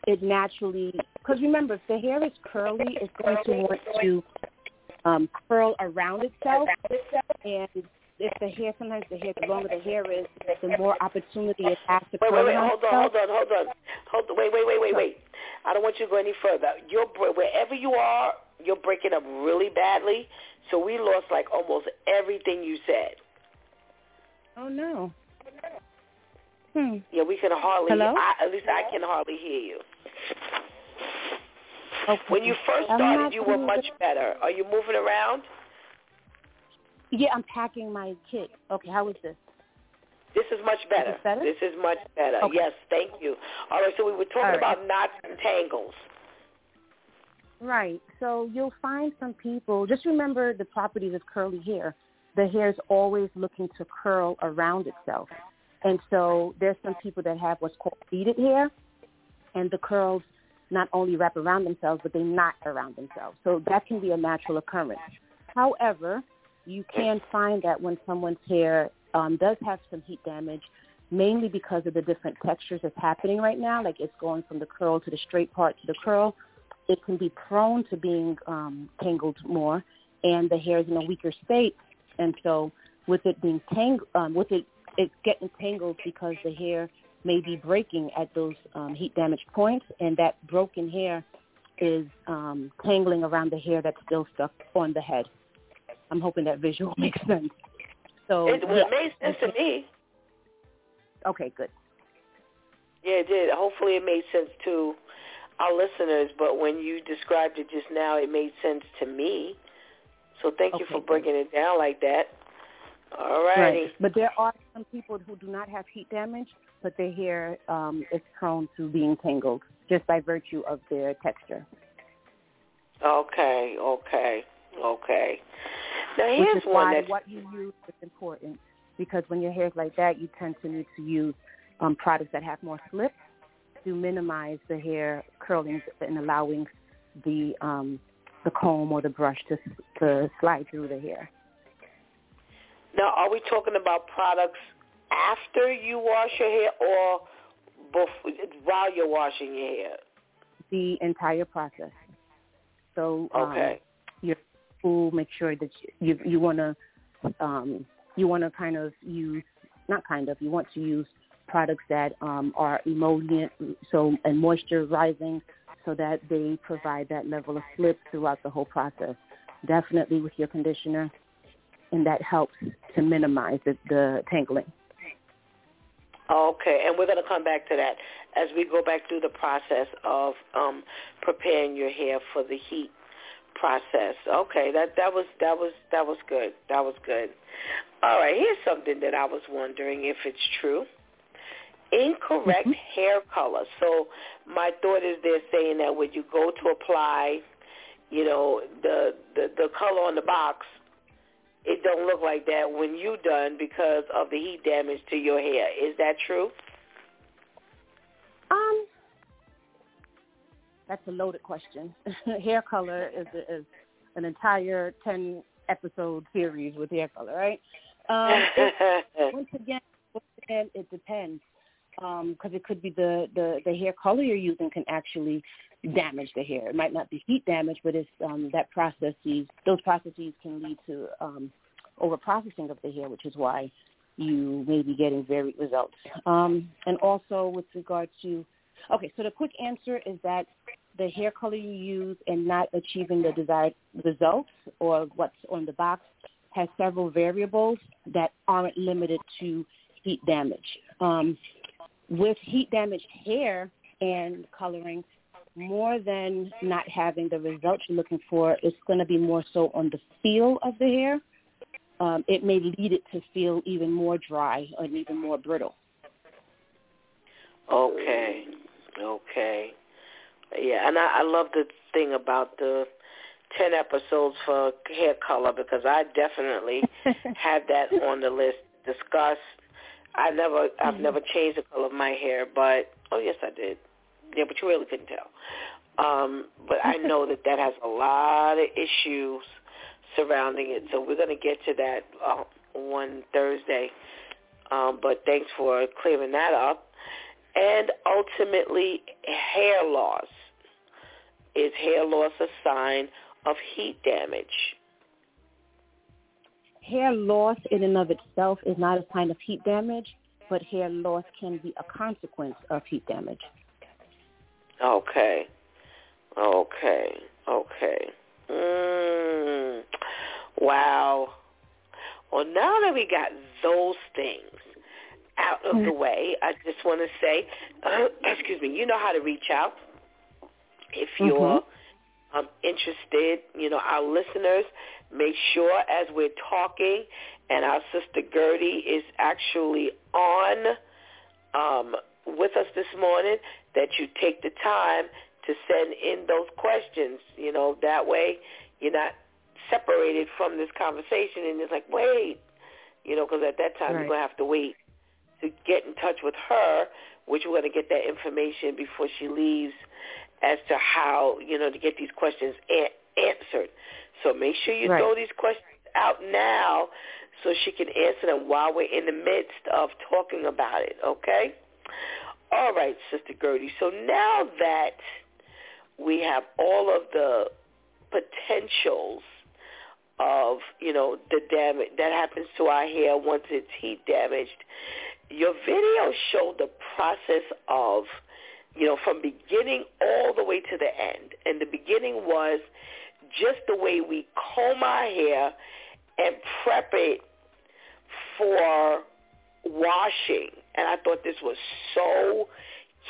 it naturally because remember if the hair is curly, it's going to want to um curl around itself, and if the hair sometimes the hair the longer the hair is, the more opportunity it has to Wait, curl wait, wait. Hold on, hold on, hold on. Hold on. Wait, wait, wait, wait, wait. I don't want you to go any further. You're wherever you are, you're breaking up really badly. So we lost like almost everything you said. Oh no. Hmm. Yeah, we can hardly. Hello? I, at least I can hardly hear you. Okay. When you first started, you were much better. Are you moving around? Yeah, I'm packing my kit. Okay, how is this? This is much better. this better? This is much better. Okay. Yes, thank you. All right, so we were talking right. about knots and tangles. Right. So you'll find some people, just remember the properties of curly hair. The hair is always looking to curl around itself. And so there's some people that have what's called beaded hair, and the curls not only wrap around themselves, but they knot around themselves. So that can be a natural occurrence. However, you can find that when someone's hair um, does have some heat damage, mainly because of the different textures that's happening right now, like it's going from the curl to the straight part to the curl, it can be prone to being um, tangled more, and the hair is in a weaker state. And so, with it being tang- um, with it, it's getting tangled because the hair may be breaking at those um, heat damage points, and that broken hair is um, tangling around the hair that's still stuck on the head. I'm hoping that visual *laughs* makes sense. So, It, well, yeah. it made sense to me. Okay, good. Yeah, it did. Hopefully it made sense to our listeners, but when you described it just now, it made sense to me. So thank you Okay, for good. breaking it down like that. All righty. Right. But there are some people who do not have heat damage, but their hair um, is prone to being tangled just by virtue of their texture. Okay, okay, okay. Now Which here's is one why that's what you use is important because when your hair is like that, you tend to need to use um, products that have more slip to minimize the hair curling and allowing the um, the comb or the brush to to slide through the hair. Now. Are we talking about products after you wash your hair or before, while you're washing your hair? The entire process. So um, Okay. your food, make sure that you you want to um, you want to kind of use not kind of you want to use products that um, are emollient so and moisturizing so that they provide that level of slip throughout the whole process. Definitely with your conditioner, and that helps to minimize the, the tangling. Okay, and we're going to come back to that as we go back through the process of um, preparing your hair for the heat process. Okay, that that was that was that was good. That was good. All right, here's something that I was wondering if it's true. Incorrect hair color. So my thought is they're saying that when you go to apply, you know, the the, the color on the box, it don't look like that when you done because of the heat damage to your hair. Is that true? Um, that's a loaded question. *laughs* hair color is is an entire ten episode series with hair color, right? Um, it, once *laughs* again, once again, it depends because it could be the, the the hair color you're using can actually damage the hair. It might not be heat damage, but it's um, that processes those processes can lead to um, over processing of the hair, which is why you may be getting varied results. Um, and also with regard to, okay, so the quick answer is that the hair color you use and not achieving the desired results or what's on the box has several variables that aren't limited to heat damage. Um, with heat damaged hair and coloring, more than not having the results you're looking for, it's going to be more so on the feel of the hair. Um, it may lead it to feel even more dry and even more brittle. Okay, okay. Yeah, and I, I love the thing about the 10 episodes for hair color because I definitely *laughs* had that on the list. Discuss. I never, I've mm-hmm. never changed the color of my hair, but oh yes, I did. Yeah, but you really couldn't tell. Um, but I know that that has a lot of issues surrounding it, so we're going to get to that uh, one Thursday. Um, but thanks for clearing that up. And ultimately, hair loss. Is hair loss a sign of heat damage? Hair loss in and of itself is not a sign of heat damage, but hair loss can be a consequence of heat damage. Okay. Okay. Okay. Mm. Wow. Well, now that we got those things out of the mm-hmm. way, I just want to say, uh, *clears throat* excuse me, you know how to reach out if you're mm-hmm. um, interested. You know, our listeners, make sure as we're talking, and our sister Gertie is actually on um, with us this morning, that you take the time to send in those questions. You know, that way you're not separated from this conversation, and it's like, wait, you know, because at that time right. you're going to have to wait to get in touch with her, which we're going to get that information before she leaves as to how, you know, to get these questions a- answered. So make sure you right. throw these questions out now so she can answer them while we're in the midst of talking about it, okay? All right, Sister Gertie. So now that we have all of the potentials of, you know, the damage that happens to our hair once it's heat damaged, your video showed the process of, you know, from beginning all the way to the end. And the beginning was just the way we comb our hair and prep it for washing. And I thought this was so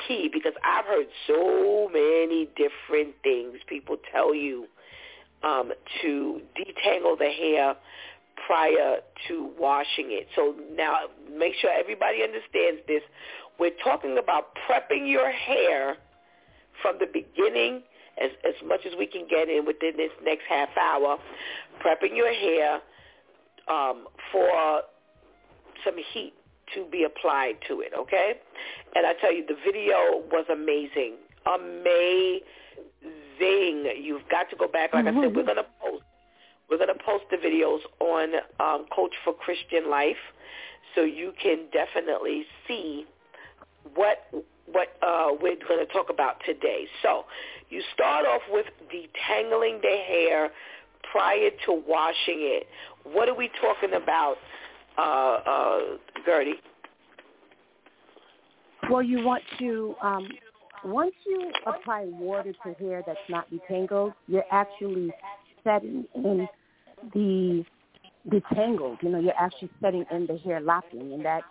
key because I've heard so many different things people tell you um, to detangle the hair prior to washing it. So now make sure everybody understands this. We're talking about prepping your hair from the beginning as, as much as we can get in within this next half hour, prepping your hair um, for some heat to be applied to it, okay? And I tell you, the video was amazing. Amazing. You've got to go back. Like mm-hmm. I said, we're going to post we're going to post the videos on um, Coach for Christian Life, so you can definitely see what what uh, we're going to talk about today. So you start off with detangling the hair prior to washing it. What are we talking about, uh, uh, Gertie? Well, you want to, um, once you apply water to hair that's not detangled, you're actually setting in the detangled. You know, you're actually setting in the hair locking, and that's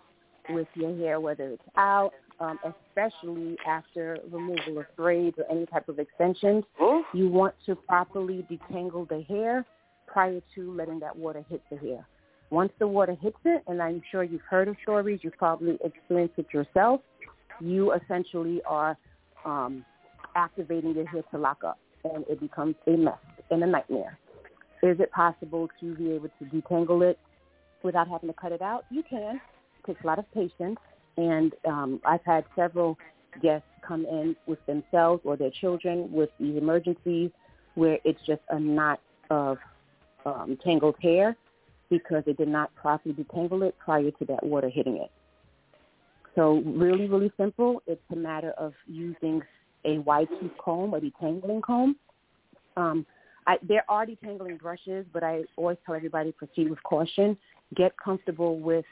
with your hair, whether it's out, um, especially after removal of braids or any type of extensions. You want to properly detangle the hair prior to letting that water hit the hair. Once the water hits it, and I'm sure you've heard of stories, you've probably experienced it yourself, you essentially are um, activating your hair to lock up, and it becomes a mess and a nightmare. Is it possible to be able to detangle it without having to cut it out? You can. It takes a lot of patience, and um, I've had several guests come in with themselves or their children with these emergencies where it's just a knot of um, tangled hair because they did not properly detangle it prior to that water hitting it. So really, really simple. It's a matter of using a wide tooth comb, a detangling comb. Um, I, there are detangling brushes, but I always tell everybody proceed with caution. Get comfortable with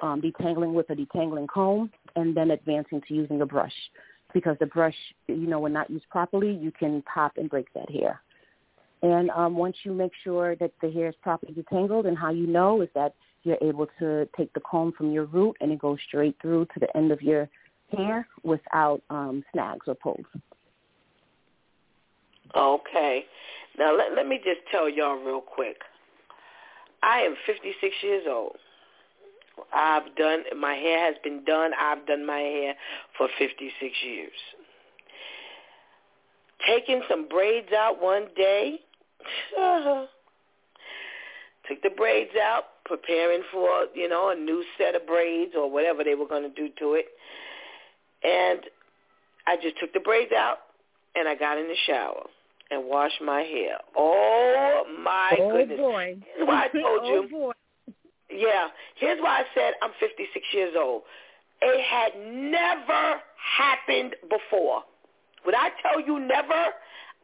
um, detangling with a detangling comb and then advancing to using a brush because the brush, you know, when not used properly, you can pop and break that hair. And um, once you make sure that the hair is properly detangled, and how you know is that you're able to take the comb from your root and it goes straight through to the end of your hair without um, snags or pulls. Okay. Now let let me just tell y'all real quick. I am 56 years old. I've done my hair has been done. I've done my hair for 56 years. Taking some braids out one day. Uh-huh. took the braids out, preparing for, you know, a new set of braids or whatever they were going to do to it. And I just took the braids out and I got in the shower and washed my hair. Oh my oh, goodness. Boy. Here's why I *laughs* told oh you. Boy. Yeah. Here's why I said I'm 56 years old. It had never happened before. When I tell you never,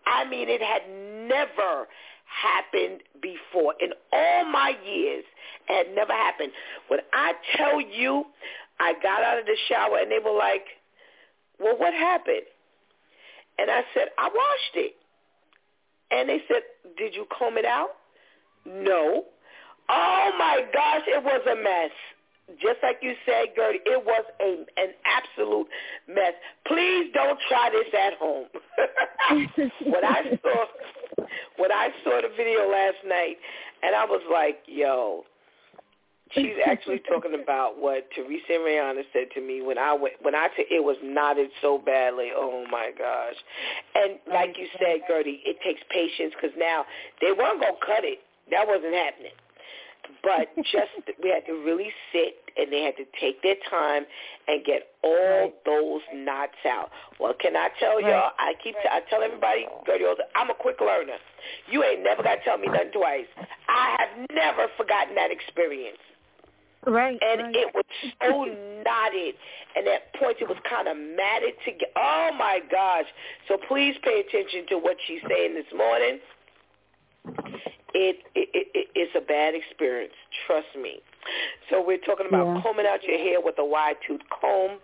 I mean it had never happened before. In all my years, it had never happened. When I tell you, I got out of the shower and they were like, well, what happened? And I said, I washed it. And they said, did you comb it out? No. Oh my gosh, it was a mess. Just like you said, Gertie, it was a an absolute mess. Please don't try this at home. *laughs* when I saw when I saw the video last night, and I was like, "Yo, she's actually talking about what Teresa and Rihanna said to me when I went when I said it was knotted so badly. Oh my gosh! And like you said, Gertie, it takes patience because now they weren't gonna cut it. That wasn't happening. But just we had to really sit and they had to take their time and get all Right. those knots out. Well, can I tell Right. y'all? I keep t- I tell everybody, all I'm a quick learner. You ain't never got to tell me nothing twice. I have never forgotten that experience Right. and right. it was so *laughs* knotted, and at points it was kind of matted together. Oh my gosh! So please pay attention to what she's saying this morning. It, it, it, it it's a bad experience. Trust me. So we're talking about Yeah. combing out your hair with a wide tooth comb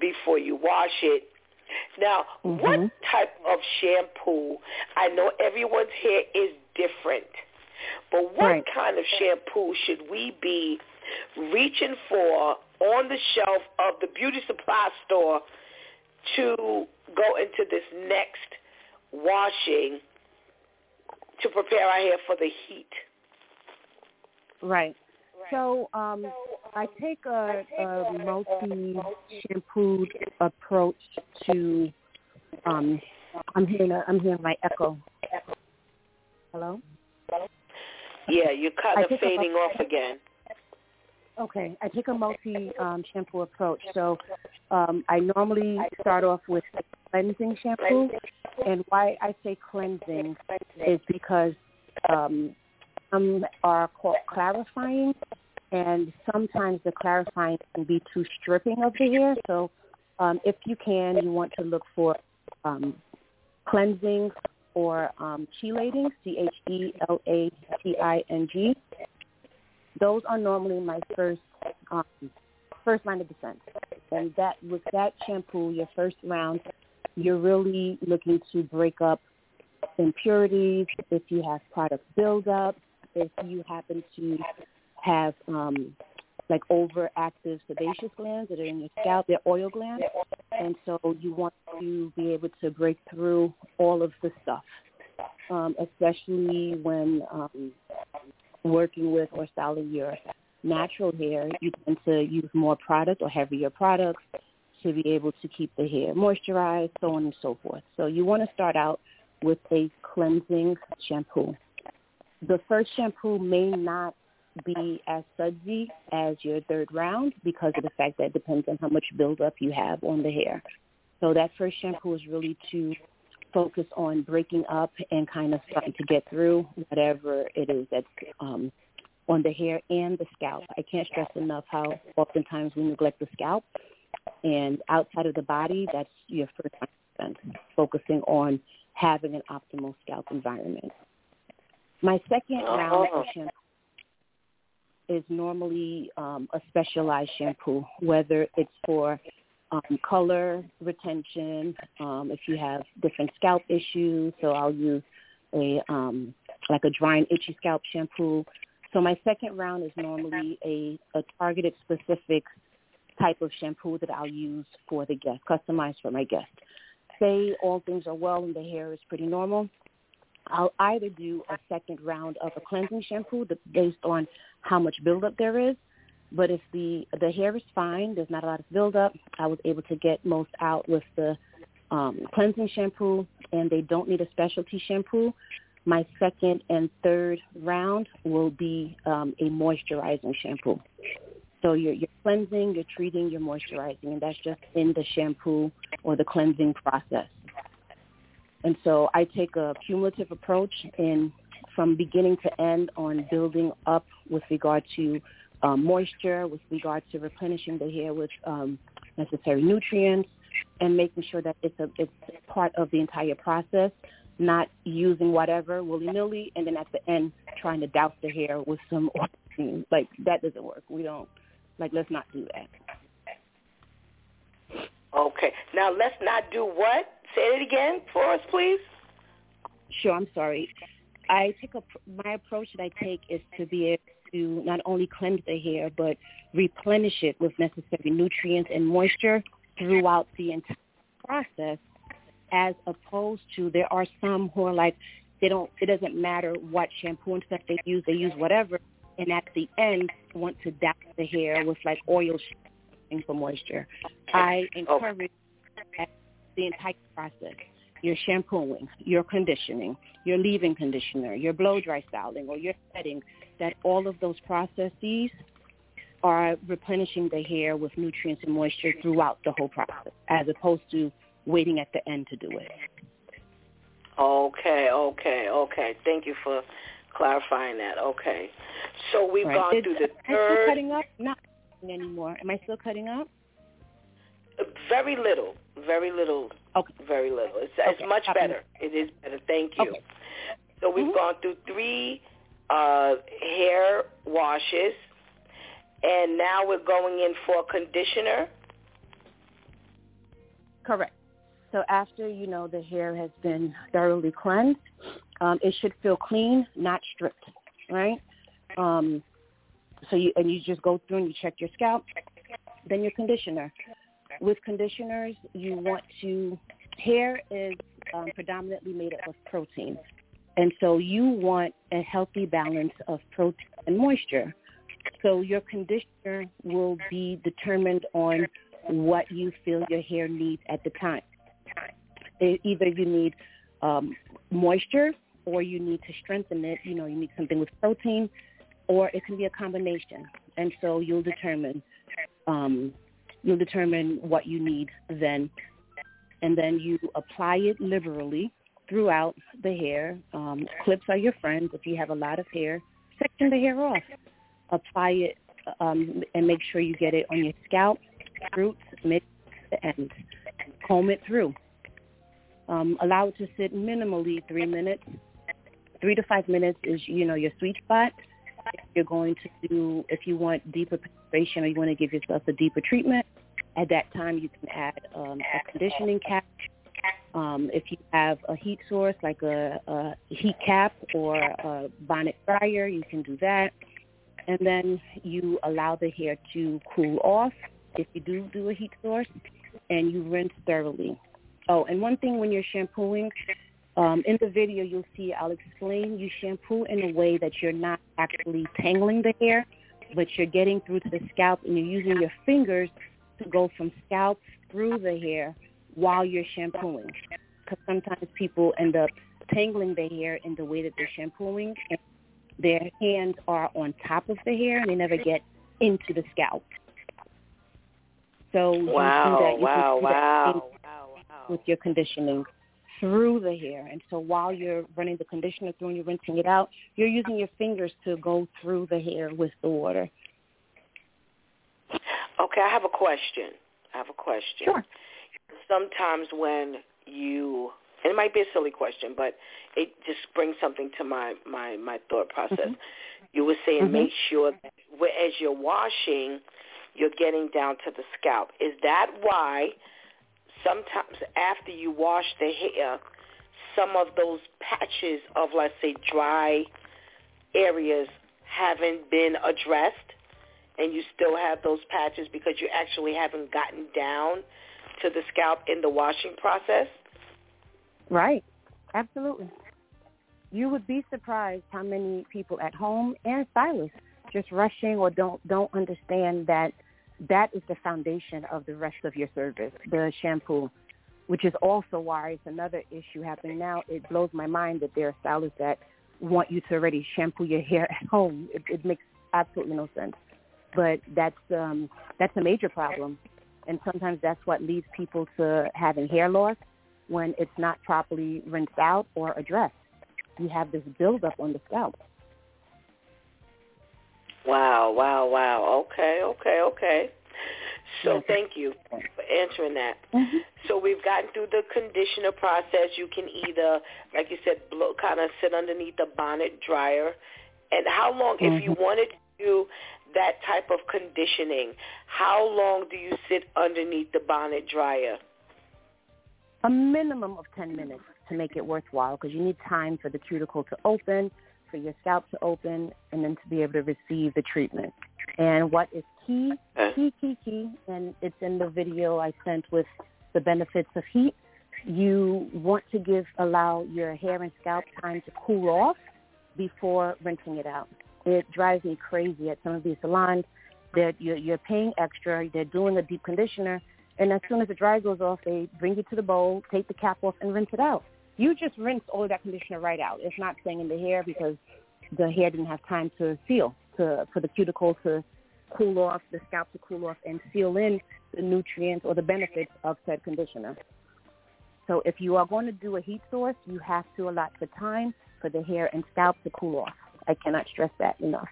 before you wash it. Now, what Mhm. type of shampoo? I know everyone's hair is different, but what Right. kind of shampoo should we be reaching for on the shelf of the beauty supply store to go into this next washing to prepare our hair for the heat? Right. So um, I take a, a multi-shampooed approach to. Um, I'm hearing a, I'm hearing my echo. Hello. Yeah, you're kind of fading off again. Okay, I take a multi um, shampoo approach. So um, I normally start off with cleansing shampoo, and why I say cleansing is because um, some are called clarifying, and sometimes the clarifying can be too stripping of the hair. So um, if you can, you want to look for um, cleansing or um, chelating, C-H-E-L-A-T-I-N-G. Those are normally my first um, first line of defense. And that with that shampoo, your first round, you're really looking to break up impurities. If you have product buildup, if you happen to have um, like overactive sebaceous glands that are in your scalp, they're oil glands, and so you want to be able to break through all of the stuff, um, especially when um, working with or styling your natural hair, you tend to use more product or heavier products to be able to keep the hair moisturized, so on and so forth. So you want to start out with a cleansing shampoo. The first shampoo may not be as sudsy as your third round because of the fact that it depends on how much buildup you have on the hair. So that first shampoo is really to focus on breaking up and kind of starting to get through whatever it is that's um, on the hair and the scalp. I can't stress enough how oftentimes we neglect the scalp. And outside of the body, that's your first defense, focusing on having an optimal scalp environment. My second round of shampoo is normally um, a specialized shampoo, whether it's for um, color retention, um, if you have different scalp issues. So I'll use a um, like a dry and itchy scalp shampoo. So my second round is normally a, a targeted specific type of shampoo that I'll use for the guest, customized for my guest. Say all things are well and the hair is pretty normal. I'll either do a second round of a cleansing shampoo based on how much buildup there is. But if the the hair is fine, there's not a lot of buildup, I was able to get most out with the um, cleansing shampoo, and they don't need a specialty shampoo. My second and third round will be um, a moisturizing shampoo. So you're, you're cleansing, you're treating, you're moisturizing, and that's just in the shampoo or the cleansing process. And so I take a cumulative approach in from beginning to end on building up with regard to um, moisture, with regard to replenishing the hair with um, necessary nutrients, and making sure that it's a it's part of the entire process, not using whatever willy nilly, and then at the end trying to douse the hair with some *laughs* oil. Like that doesn't work. We don't like. Let's not do that. Okay. Now let's not do what? Say it again for us, please. Sure. I'm sorry. I take a my approach that I take is to be able to not only cleanse the hair but replenish it with necessary nutrients and moisture throughout the entire process. As opposed to there are some who are like they don't. It doesn't matter what shampoo and stuff they use. They use whatever, and at the end want to douse the hair with like oil for moisture. I encourage the entire process. Your shampooing, your conditioning, your leave-in conditioner, your blow-dry styling, or your setting, that all of those processes are replenishing the hair with nutrients and moisture throughout the whole process, as opposed to waiting at the end to do it. Okay, okay, okay. Thank you for clarifying that. Okay. So we've right. gone through the third. Am I still cutting up? Not anymore. Am I still cutting up? Very little, very little, okay. very little. It's, okay. it's much better. It is better. Thank you. Okay. So we've mm-hmm. gone through three uh, hair washes, and now we're going in for conditioner. Correct. So after you know the hair has been thoroughly cleansed, um, it should feel clean, not stripped, right? Um, so you and you just go through and you check your scalp, then your conditioner. With conditioners, you want to hair is um, predominantly made up of protein, and so you want a healthy balance of protein and moisture. So your conditioner will be determined on what you feel your hair needs at the time. Either you need um, moisture or you need to strengthen it. You know, you need something with protein or it can be a combination. And so you'll determine um, you'll determine what you need then, and then you apply it liberally throughout the hair. Um, clips are your friends. If you have a lot of hair, section the hair off. Apply it um, and make sure you get it on your scalp, roots, mid to end. Comb it through. Um, allow it to sit minimally three minutes. Three to five minutes is, you know, your sweet spot if you're going to do, if you want deeper penetration or you want to give yourself a deeper treatment, at that time you can add um, a conditioning cap. Um, if you have a heat source like a, a heat cap or a bonnet dryer, you can do that. And then you allow the hair to cool off if you do do a heat source, and you rinse thoroughly. Oh, and one thing when you're shampooing, um, in the video, you'll see I'll explain you shampoo in a way that you're not actually tangling the hair, but you're getting through to the scalp and you're using your fingers to go from scalp through the hair while you're shampooing. Because sometimes people end up tangling their hair in the way that they're shampooing. And their hands are on top of the hair and they never get into the scalp. So wow, you that, you wow, wow, wow, with your conditioning through the hair. And so while you're running the conditioner through and you're rinsing it out, you're using your fingers to go through the hair with the water. Okay, I have a question. I have a question. Sure. Sometimes when you, and it might be a silly question, but it just brings something to my my my thought process. Mm-hmm. You were saying Mhm. make sure that as you're washing, you're getting down to the scalp. Is that why sometimes after you wash the hair, some of those patches of, let's say, dry areas haven't been addressed and you still have those patches because you actually haven't gotten down to the scalp in the washing process? Right. Absolutely. You would be surprised how many people at home and stylists just rushing or don't don't understand that that is the foundation of the rest of your service, the shampoo, which is also why it's another issue happening now. It blows my mind that there are stylists that want you to already shampoo your hair at home. It, it makes absolutely no sense. But that's um, that's a major problem, and sometimes that's what leads people to having hair loss when it's not properly rinsed out or addressed. You have this buildup on the scalp. Wow, wow, wow. Okay, okay, okay. So Yes. thank you for answering that. Mm-hmm. So we've gotten through the conditioner process. You can either, like you said, blow, kind of sit underneath the bonnet dryer. And how long, if you Mhm. wanted to that type of conditioning, how long do you sit underneath the bonnet dryer? A minimum of 10 minutes to make it worthwhile because you need time for the cuticle to open, for your scalp to open, and then to be able to receive the treatment. And what is key, key, key, key, and it's in the video I sent with the benefits of heat, you want to give, allow your hair and scalp time to cool off before rinsing it out. It drives me crazy at some of these salons that you're, you're paying extra, they're doing a deep conditioner, and as soon as the dry goes off, they bring you to the bowl, take the cap off, and rinse it out. You just rinse all of that conditioner right out. It's not staying in the hair because the hair didn't have time to seal, to for the cuticle to cool off, the scalp to cool off, and seal in the nutrients or the benefits of said conditioner. So if you are going to do a heat source, you have to allot the time for the hair and scalp to cool off. I cannot stress that enough.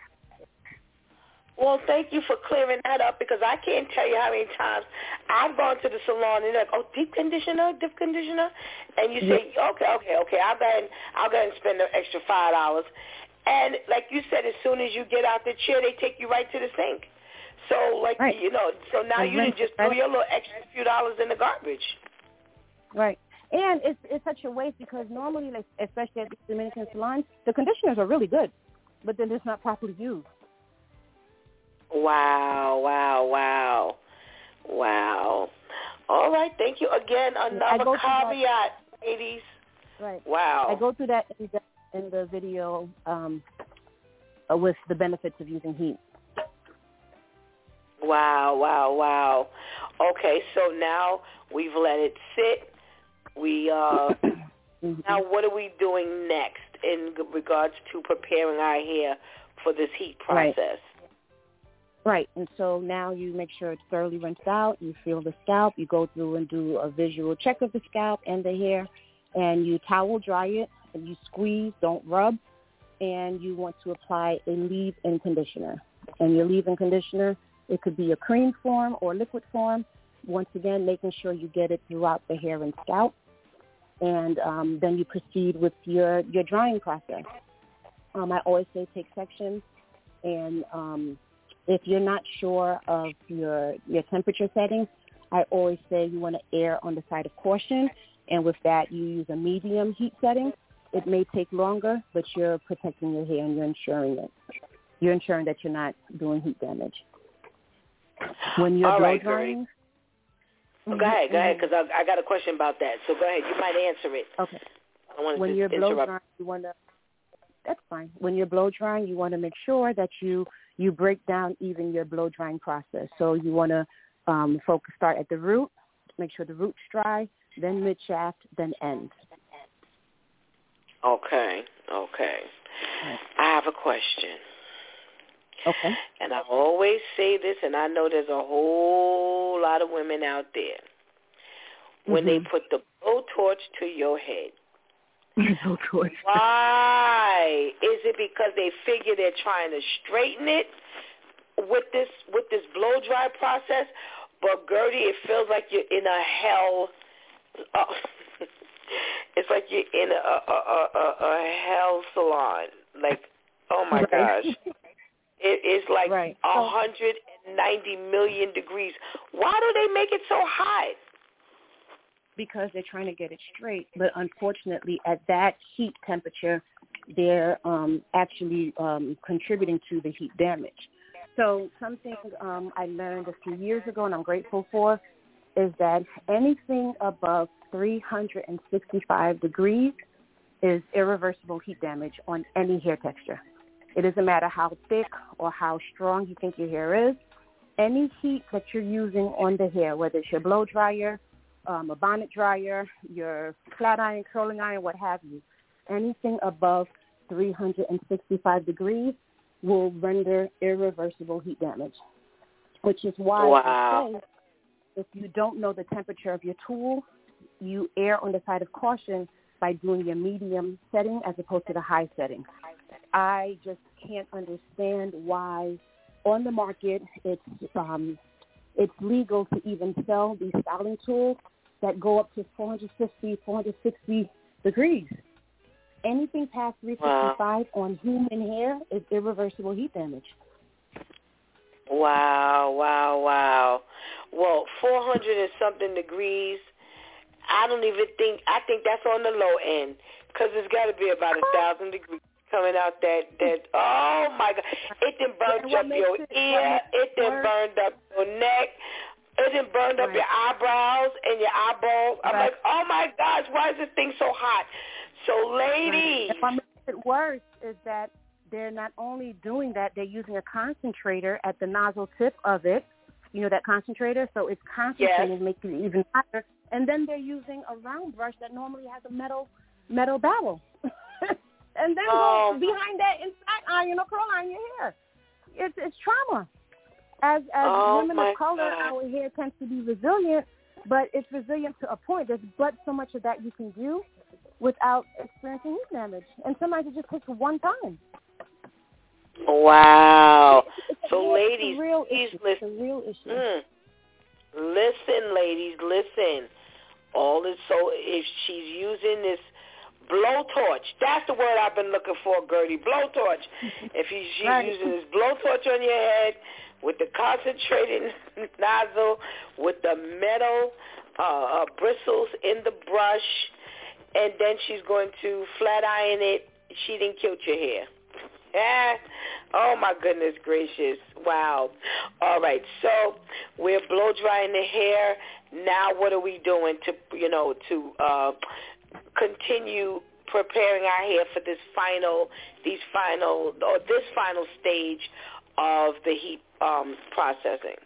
Well, thank you for clearing that up because I can't tell you how many times I've gone to the salon and they're like, oh, deep conditioner, deep conditioner, and you say, okay, okay, okay, I'll go ahead and I'll go ahead and spend the extra five dollars, and like you said, as soon as you get out the chair, they take you right to the sink. So, like Right. you know, so now you done just throw your little extra few dollars in the garbage. Right. And it's it's such a waste because normally, like especially at the Dominican salons, the conditioners are really good, but then it's not properly used. Wow, wow, wow, wow. All right, thank you again. Another that- caveat, ladies. Right. Wow. I go through that in the, in the video um, uh, with the benefits of using heat. Wow, wow, wow. Okay, so now we've let it sit. We uh Mhm. now what are we doing next in regards to preparing our hair for this heat process? Right. Right. And so now you make sure it's thoroughly rinsed out. You feel the scalp. You go through and do a visual check of the scalp and the hair, and you towel dry it and you squeeze, don't rub, and you want to apply a leave-in conditioner. And your leave-in conditioner, it could be a cream form or liquid form. Once again, making sure you get it throughout the hair and scalp, and um, then you proceed with your your drying process. Um, I always say take sections, and um, if you're not sure of your your temperature settings, I always say you want to err on the side of caution, and with that you use a medium heat setting. It may take longer, but you're protecting your hair and you're ensuring it. You're ensuring that you're not doing heat damage. When you're All blow right, drying, Go ahead, go ahead, because I, I got a question about that. So go ahead. You might answer it. Okay. I want when to you're blow drying, you want to. That's fine. When you're blow drying, you want to make sure that you you break down even your blow drying process. So you want to um, focus start at the root, make sure the root's dry, then mid shaft, then end. Okay, okay. I have a question. Okay. And I always say this, and I know there's a whole lot of women out there. When they Mhm. put the blowtorch to your head, *laughs* good. why is it because they figure they're trying to straighten it with this with this blow dry process? But Gertie, it feels like you're in a hell. Uh, *laughs* it's like you're in a a, a, a, a hell salon. Like, oh my Right. gosh. *laughs* it is like right. 190 million degrees. Why do they make it so hot? Because they're trying to get it straight, but unfortunately, at that heat temperature, they're um, actually um, contributing to the heat damage. So something um, I learned a few years ago, and I'm grateful for, is that anything above 365 degrees is irreversible heat damage on any hair texture. It doesn't matter how thick or how strong you think your hair is. Any heat that you're using on the hair, whether it's your blow dryer, um, a bonnet dryer, your flat iron, curling iron, what have you, anything above 365 degrees will render irreversible heat damage, which is why wow. I say if you don't know the temperature of your tool, you err on the side of caution by doing your medium setting as opposed to the high setting. I just can't understand why on the market it's um, it's legal to even sell these styling tools that go up to 450, 460 degrees. Anything past 365 wow. on human hair is irreversible heat damage. Wow, wow, wow. Well, 400 and something degrees. I don't even think, I think that's on the low end because it's got to be about a oh. thousand degrees coming out that, that, oh my God. It then burned up your it, ear. It then burned up your neck. It then burned up your eyebrows and your eyeball. I'm right. like, oh my gosh, why is this thing so hot? So ladies. Right. What makes it worse is that they're not only doing that, they're using a concentrator at the nozzle tip of it. You know that concentrator, so it's concentrating, yes. making it even hotter. And then they're using a round brush that normally has a metal metal barrel, *laughs* and then oh. behind that inside iron or curl iron your hair. It's it's trauma. As as oh women of color, God. our hair tends to be resilient, but it's resilient to a point. There's but so much of that you can do without experiencing heat damage, and sometimes it just takes one time. Wow. So, real, ladies, real please issue. listen. It's a real issue. Mm. Listen, ladies, listen. All this. So, if she's using this blowtorch, that's the word I've been looking for, Gertie. Blowtorch. *laughs* if she's, she's right. using this blowtorch on your head with the concentrated *laughs* nozzle, with the metal uh, uh, bristles in the brush, and then she's going to flat iron it. She didn't kill your hair. Yeah. Oh my goodness gracious! Wow. All right, so we're blow drying the hair. Now, what are we doing to you know to uh, continue preparing our hair for this final, these final, or this final stage of the heat um, processing?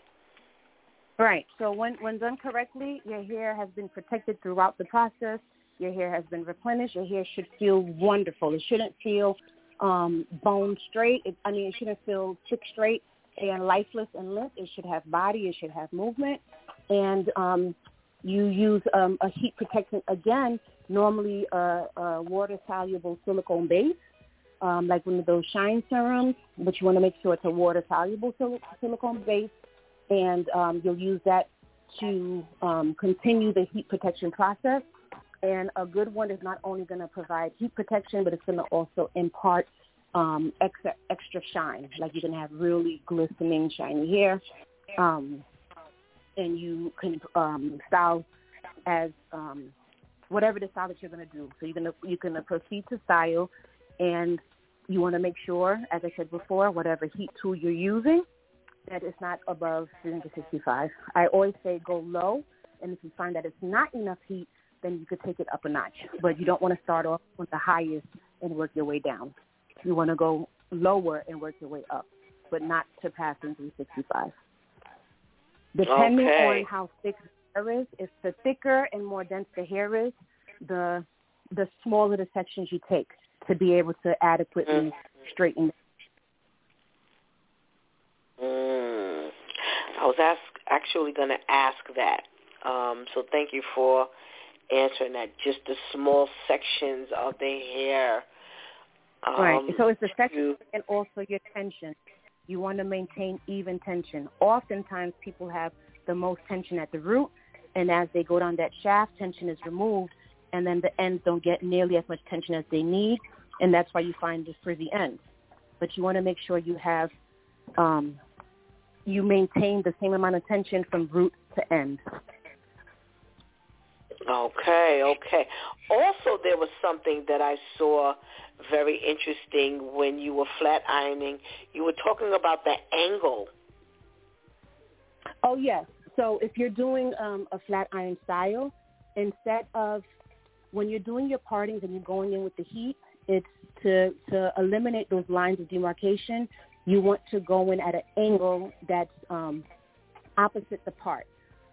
Right. So when when done correctly, your hair has been protected throughout the process. Your hair has been replenished. Your hair should feel wonderful. It shouldn't feel um, bone straight. It, I mean, it shouldn't feel chick straight and lifeless and limp. It should have body. It should have movement. And um, you use um, a heat protectant again, normally a, a water-soluble silicone base, um, like one of those shine serums, but you want to make sure it's a water-soluble sil- silicone base. And um, you'll use that to um, continue the heat protection process. And a good one is not only going to provide heat protection, but it's going to also impart um, extra extra shine. Like you're going to have really glistening, shiny hair, um, and you can um, style as um, whatever the style that you're going to do. So you're going to you're going to proceed to style, and you want to make sure, as I said before, whatever heat tool you're using, that it's not above 365. I always say go low, and if you find that it's not enough heat, then you could take it up a notch. But you don't want to start off with the highest and work your way down. You want to go lower and work your way up, but not to passing 365. Depending okay. on how thick the hair is, if the thicker and more dense the hair is, the the smaller the sections you take to be able to adequately mm. straighten. Mm. I was ask, actually going to ask that. Um, so thank you for answering that. Just the small sections of the hair. Um, right. So it's the section and also your tension. You want to maintain even tension. Oftentimes people have the most tension at the root, and as they go down that shaft, tension is removed, and then the ends don't get nearly as much tension as they need, and that's why you find the frizzy ends. But you want to make sure you have um, you maintain the same amount of tension from root to end. Okay, okay. Also, there was something that I saw very interesting when you were flat ironing. You were talking about the angle. Oh yes. So if you're doing um, a flat iron style, instead of when you're doing your partings and you're going in with the heat, it's to to eliminate those lines of demarcation. You want to go in at an angle that's um, opposite the part.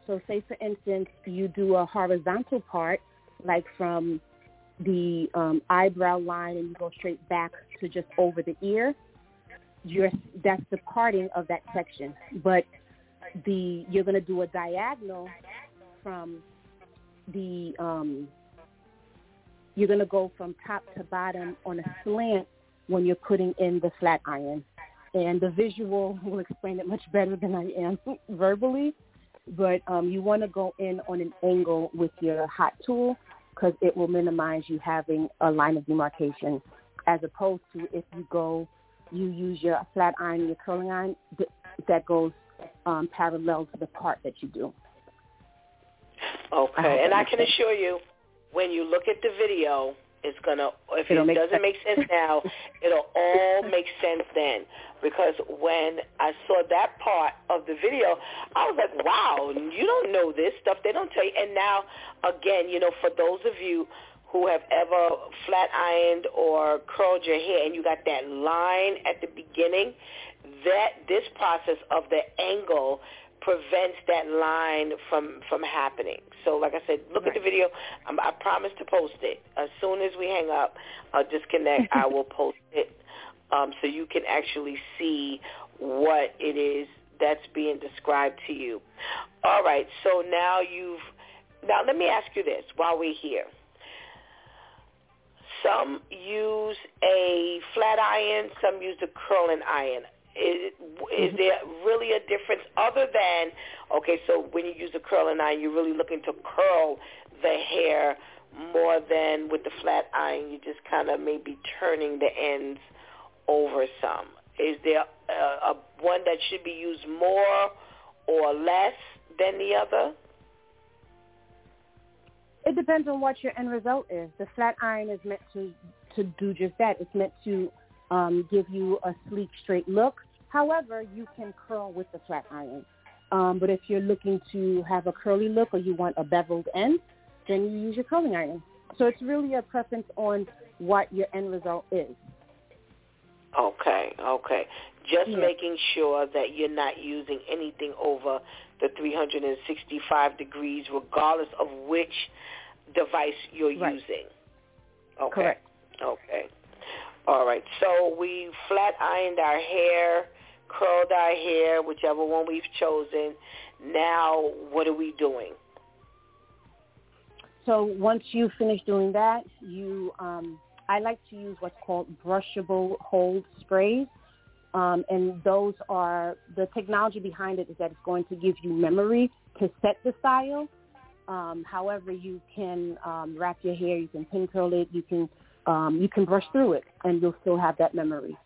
So say for instance you do a horizontal part, like from the um, eyebrow line and you go straight back to just over the ear. You're, that's the parting of that section. But the you're going to do a diagonal from the um, you're going to go from top to bottom on a slant when you're putting in the flat iron. And the visual *laughs* will explain it much better than I am *laughs* verbally. But um, you want to go in on an angle with your hot tool because it will minimize you having a line of demarcation as opposed to if you go, you use your flat iron, your curling iron, that goes um, parallel to the part that you do. Okay, and I can assure you, when you look at the video, it's gonna. If it'll it doesn't sense. make sense now, *laughs* it'll all make sense then. Because when I saw that part of the video, I was like, "Wow, you don't know this stuff. They don't tell you." And now, again, you know, for those of you who have ever flat ironed or curled your hair, and you got that line at the beginning, that this process of the angle prevents that line from from happening. So, like I said, look right. at the video. Um, I promise to post it as soon as we hang up. I'll disconnect. I *laughs* will post it um, so you can actually see what it is that's being described to you. All right. So now you've now let me ask you this while we're here. Some use a flat iron, some use a curling iron. Is, is Mm-hmm. there really a difference other than, okay, so when you use a curling iron, you're really looking to curl the hair more than with the flat iron. you're just kind of maybe turning the ends over some. Is there a, a one that should be used more or less than the other? It depends on what your end result is. The flat iron is meant to to do just that. It's meant to um, give you a sleek, straight look. However, you can curl with the flat iron. Um, but if you're looking to have a curly look or you want a beveled end, then you use your curling iron. So it's really a preference on what your end result is. Okay, okay. Just Yeah. making sure that you're not using anything over the 365 degrees, regardless of which device you're Right. using. Okay. Correct. Okay. All right. So we flat ironed our hair, curled our hair, whichever one we've chosen. Now, what are we doing? So once you finish doing that, you um, I like to use what's called brushable hold sprays. Um, and those are the technology behind it is that it's going to give you memory to set the style. Um, however, you can um, wrap your hair, you can pin curl it, you can um, you can brush through it, and you'll still have that memory.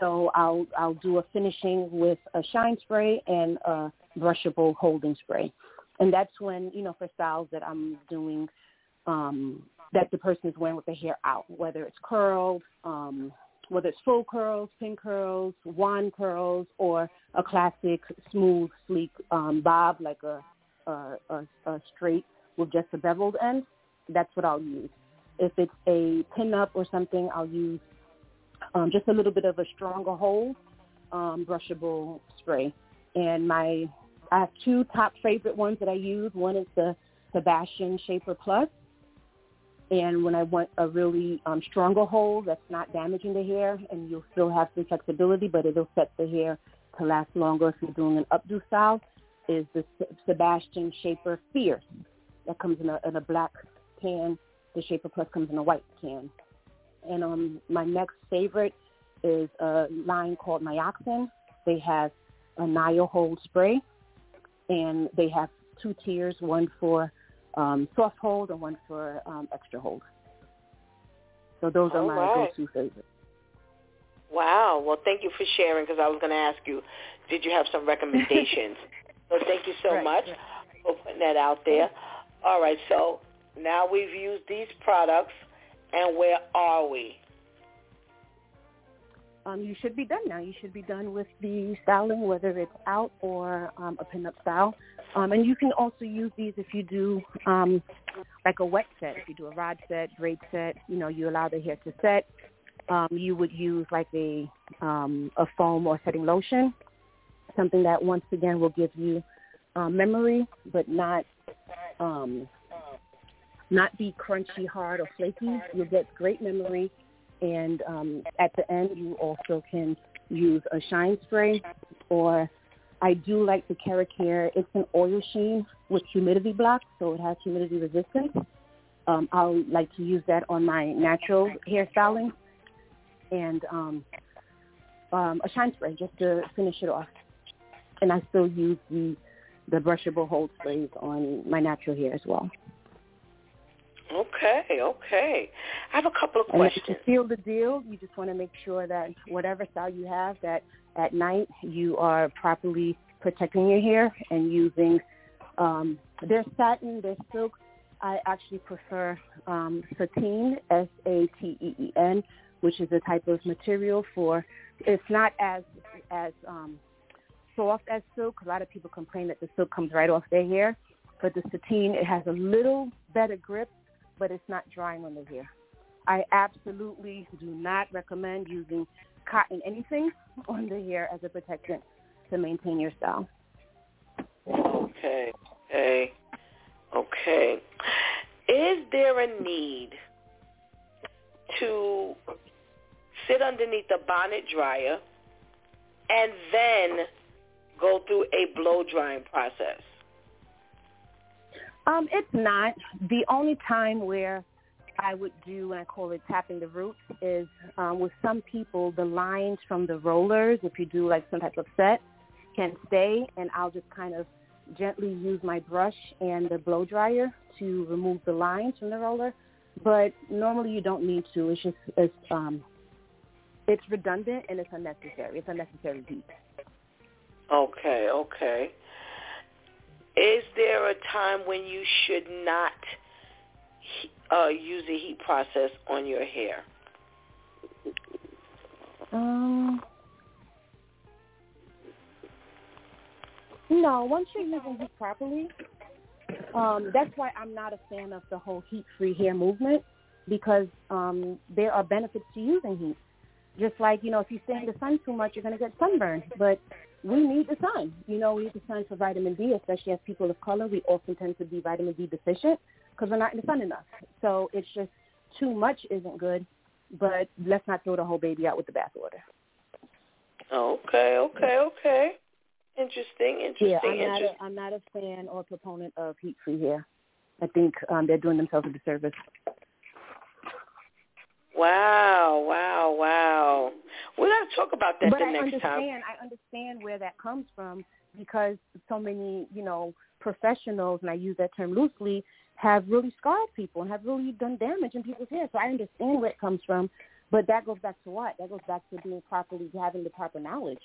So I'll I'll do a finishing with a shine spray and a brushable holding spray, and that's when you know for styles that I'm doing um, that the person is wearing with the hair out, whether it's curled, um, whether it's full curls, pin curls, wand curls, or a classic smooth, sleek um, bob like a, a, a, a straight with just a beveled end. That's what I'll use. If it's a pin up or something, I'll use um, just a little bit of a stronger hold um, brushable spray. And my I have two top favorite ones that I use. One is the Sebastian Shaper Plus. And when I want a really um, stronger hold that's not damaging the hair, and you'll still have some flexibility, but it'll set the hair to last longer if you're doing an updo style, is the Sebastian Shaper Fierce. That comes in a, in a black can. The Shaper Plus comes in a white can. And um, my next favorite is a line called Nioxin. They have a Nio Hold spray, and they have two tiers, one for um, soft hold and one for um, extra hold. So those are my right. go-to favorites. Wow. Well, thank you for sharing because I was going to ask you, did you have some recommendations? *laughs* so thank you so right, much right. for putting that out there. All right. So now we've used these products, and where are we? Um, you should be done now. You should be done with the styling, whether it's out or um, a pinup style. Um, and you can also use these if you do um, like a wet set. If you do a rod set, braid set, you know, you allow the hair to set. Um, you would use like a um, a foam or setting lotion, something that once again will give you um, memory, but not um, not be crunchy, hard, or flaky. You'll get great memory, and um, at the end you also can use a shine spray or I do like the Keracare. It's an oil sheen with humidity block, so it has humidity resistance. Um, I'll like to use that on my natural hairstyling and um, um, a shine spray just to finish it off. And I still use the the brushable hold sprays on my natural hair as well. Okay, okay. I have a couple of And questions. to seal the deal, you just want to make sure that whatever style you have, that at night you are properly protecting your hair and using um, their satin, their silk. I actually prefer um, sateen, S-A-T-E-E-N, which is a type of material for. It's not as as um, soft as silk. A lot of people complain that the silk comes right off their hair, but the sateen it has a little better grip, but it's not drying on the hair. I absolutely do not recommend using cotton anything *laughs* on the hair as a protectant to maintain your style. Okay, okay, okay. Is there a need to sit underneath the bonnet dryer and then go through a blow drying process? Um, it's not. The only time where I would do, and I call it tapping the roots, is um, with some people, the lines from the rollers, if you do like some type of set, can stay, and I'll just kind of gently use my brush and the blow dryer to remove the lines from the roller. But normally you don't need to. It's just it's um, it's redundant and it's unnecessary. It's unnecessary heat. Okay, okay. Is there a time when you should not uh, use a heat process on your hair? Um, no, once you're using heat properly, um, that's why I'm not a fan of the whole heat-free hair movement because um, there are benefits to using heat. Just like, you know, if you stay in the sun too much, you're going to get sunburned. But we need the sun. You know, we need the sun for vitamin D, especially as people of color. We often tend to be vitamin D deficient because we're not in the sun enough. So it's just too much isn't good, but let's not throw the whole baby out with the bathwater. Okay, okay, okay. Interesting, interesting, Yeah, I'm not, a, I'm not a fan or proponent of heat-free hair. I think um, they're doing themselves a disservice. Wow, wow, wow. We're going to talk about that but the I next understand, time. I understand where that comes from because so many, you know, professionals, and I use that term loosely, have really scarred people and have really done damage in people's hair. So I understand where it comes from, but that goes back to what? That goes back to being properly having the proper knowledge.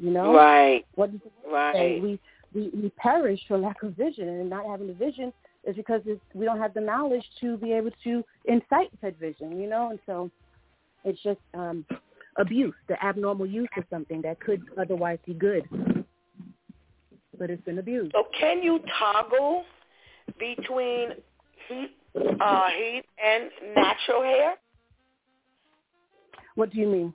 You know, Right, what does it say? right. We, we we perish for lack of vision, and not having the vision is because it's, we don't have the knowledge to be able to incite said vision. You know, and so it's just um, abuse, the abnormal use of something that could otherwise be good, but it's been abused. So can you toggle between heat, uh, heat and natural hair? What do you mean?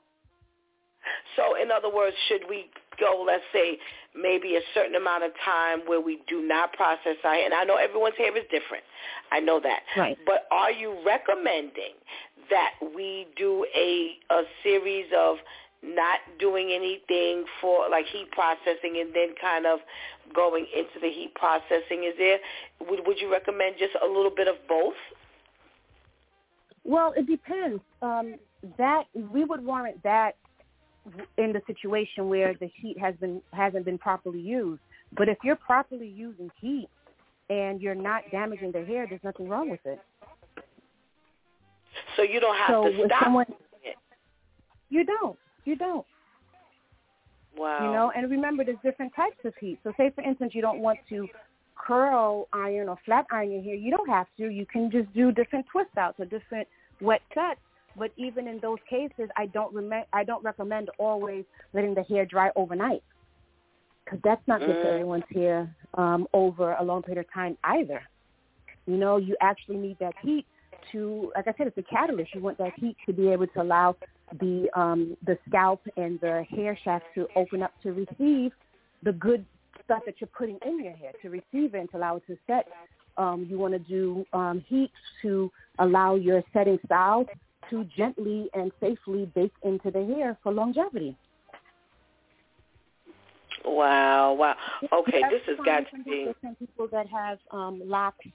So in other words, should we go, let's say, maybe a certain amount of time where we do not process our hair? And I know everyone's hair is different. I know that. Right. But are you recommending that we do a, a series of not doing anything for like heat processing and then kind of going into the heat processing? Is there, would, would you recommend just a little bit of both? Well, it depends. Um, that we would warrant that in the situation where the heat has been hasn't been properly used. But if you're properly using heat and you're not damaging the hair, there's nothing wrong with it. So you don't have so to stop. someone, it. you don't. you don't. Wow. You know, and remember, there's different types of heat. So, say for instance, you don't want to curl iron or flat iron your hair. You don't have to. You can just do different twist outs or different wet cuts. But even in those cases, I don't rem- I don't recommend always letting the hair dry overnight because that's not good for Mm. everyone's hair um, over a long period of time either. You know, you actually need that heat to, like I said, it's a catalyst. You want that heat to be able to allow the um, the scalp and the hair shaft to open up to receive the good stuff that you're putting in your hair to receive it and to allow it to set. Um, you want to do um, heat to allow your setting style to gently and safely bake into the hair for longevity. Wow, wow. Okay, this has got to be. people, some people that have um, locks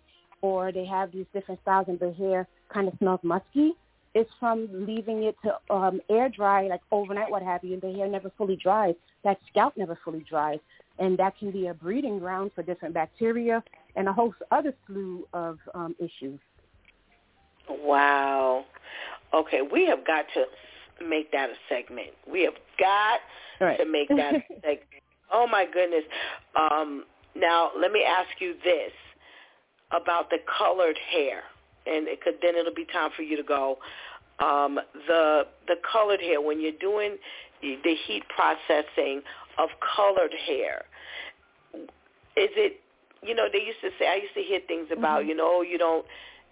or they have these different styles and their hair kind of smells musky. It's from leaving it to um, air dry, like overnight, what have you, and the hair never fully dries. That scalp never fully dries, and that can be a breeding ground for different bacteria and a host other slew of um, issues. Wow. Okay, we have got to make that a segment. We have got Right. to make that a *laughs* segment. Oh my goodness. Um, now let me ask you this about the colored hair, and it could, then it'll be time for you to go. Um, the the colored hair when you're doing the heat processing of colored hair, is it? You know, they used to say. I used to hear things about. Mm-hmm. You know, you don't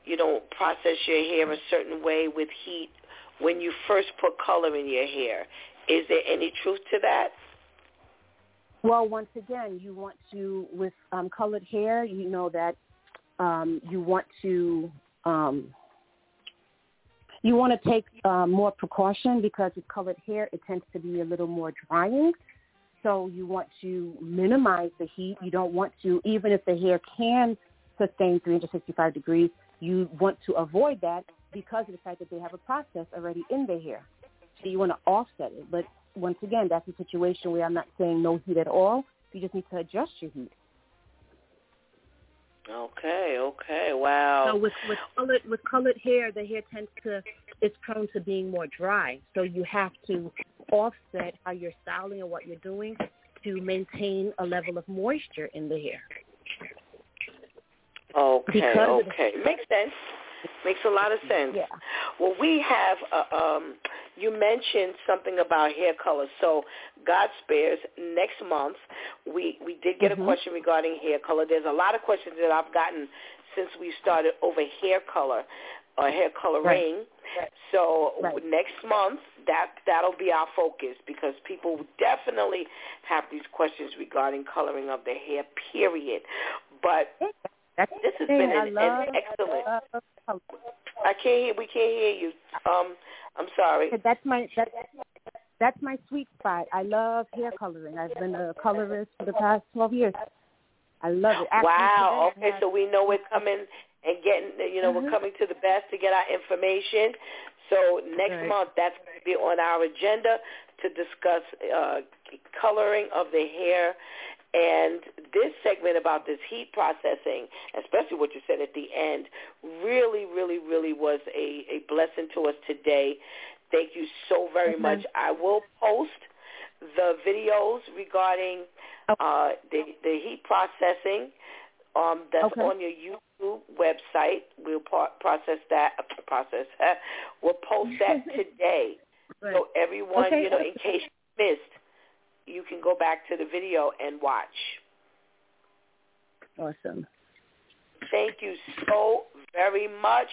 you don't process your hair a certain way with heat when you first put color in your hair. Is there any truth to that? Well, once again, you want to with um, colored hair. You know that um, you want to um, you want to take uh, more precaution because with colored hair, it tends to be a little more drying. So you want to minimize the heat. You don't want to, even if the hair can sustain 365 degrees, you want to avoid that because of the fact that they have a process already in their hair. So you want to offset it. But once again, that's a situation where I'm not saying no heat at all. You just need to adjust your heat. Okay, okay, wow. So with with colored with colored hair, the hair tends to is prone to being more dry. So you have to offset how you're styling and what you're doing to maintain a level of moisture in the hair. Okay, Because of the- okay. Makes sense. Makes a lot of sense. Yeah. Well, we have, uh, um, you mentioned something about hair color. So God spares, next month, we, we did get Mhm. a question regarding hair color. There's a lot of questions that I've gotten since we started over hair color or hair coloring. Right. So Right. next month, that, that'll be our focus because people definitely have these questions regarding coloring of their hair, period. But That's this has been an, love, an excellent. I love. I can't hear. We can't hear you. Um, I'm sorry. That's my that's that's my sweet spot. I love hair coloring. I've been a colorist for the past twelve years. I love it. Actually, Wow. today Okay, so we know we're coming and getting. You know, Mhm. we're coming to the best to get our information. So next Right. month, that's going to be on our agenda to discuss uh, coloring of the hair. And this segment about this heat processing, especially what you said at the end, really, really, really was a, a blessing to us today. Thank you so very Mhm. much. I will post the videos regarding uh, the, the heat processing um, that's Okay. on your YouTube website. We'll pro- process that. *laughs* Process. *laughs* we'll post that *laughs* today, Right. so everyone, Okay. you know, in case you missed, can go back to the video and watch. awesome. Thank you so very much,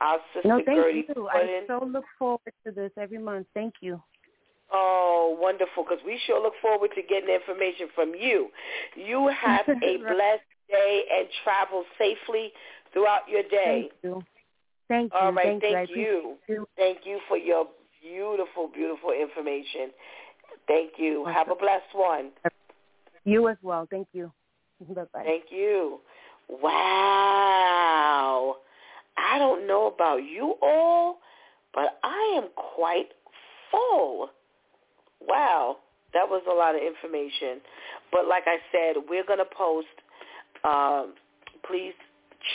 our sister No, thank Gertie. you. I in- so look forward to this every month. Thank you. Oh, wonderful, because we sure look forward to getting information from you. You have *laughs* a blessed day and travel safely throughout your day. Thank you. Thank you. All right, thank, thank you. you. Thank you for your beautiful, beautiful information. Thank you. Have a blessed one. You as well. Thank you. *laughs* Bye bye. Thank you. Wow. I don't know about you all, but I am quite full. Wow. That was a lot of information. But like I said, we're going to post, um, please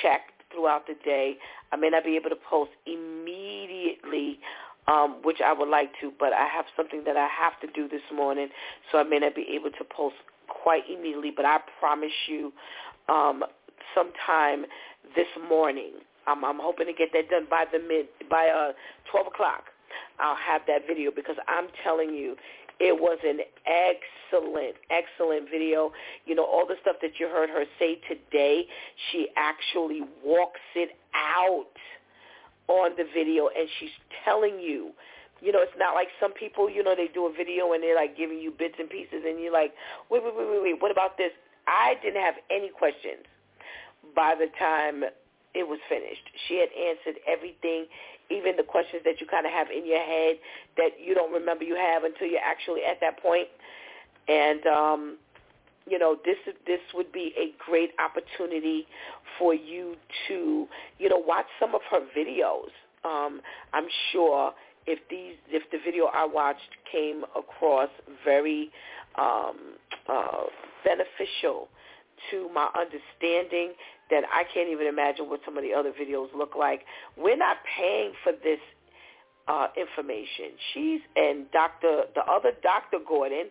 check throughout the day. I may not be able to post immediately um, which I would like to, but I have something that I have to do this morning, so I may not be able to post quite immediately, but I promise you um, sometime this morning. I'm, I'm hoping to get that done by the mid by uh, 12 o'clock. I'll have that video because I'm telling you, it was an excellent, excellent video. You know, all the stuff that you heard her say today, she actually walks it out on the video and she's telling you you know, it's not like some people, you know, they do a video and they're like giving you bits and pieces and you're like, wait, wait, wait, wait, wait, what about this? I didn't have any questions by the time it was finished. She had answered everything, even the questions that you kind of have in your head that you don't remember you have until you're actually at that point. And um, you know, this this would be a great opportunity for you to, you know, watch some of her videos. Um, I'm sure if these if the video I watched came across very um, uh, beneficial to my understanding, that I can't even imagine what some of the other videos look like. We're not paying for this uh, information. She's and Dr. the other Dr. Gordon,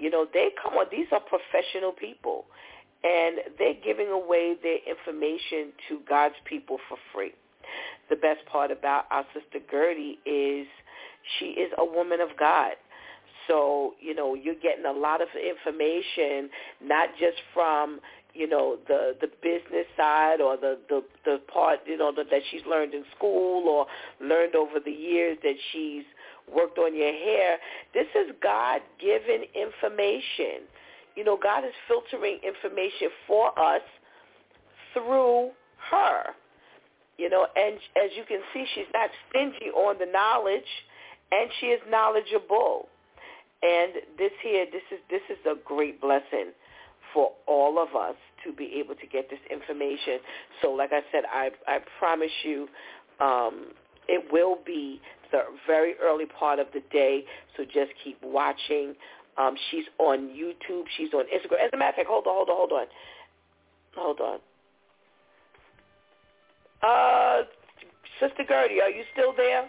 you know, they come on. These are professional people, and they're giving away their information to God's people for free. The best part about our sister Gertie is she is a woman of God. So, you know, you're getting a lot of information, not just from you know the the business side or the the the part you know that, that she's learned in school or learned over the years that she's worked on your hair. This is god given information. You know god is filtering information for us through her. You know and as you can see she's not stingy on the knowledge and she is knowledgeable. And this here this is this is a great blessing for all of us to be able to get this information. So like I said, I, I promise you um, it will be the very early part of the day, so just keep watching. Um, she's on YouTube. She's on Instagram. As a matter of fact, hold on, hold on, hold on. Hold on. Uh, Sister Gertie, are you still there?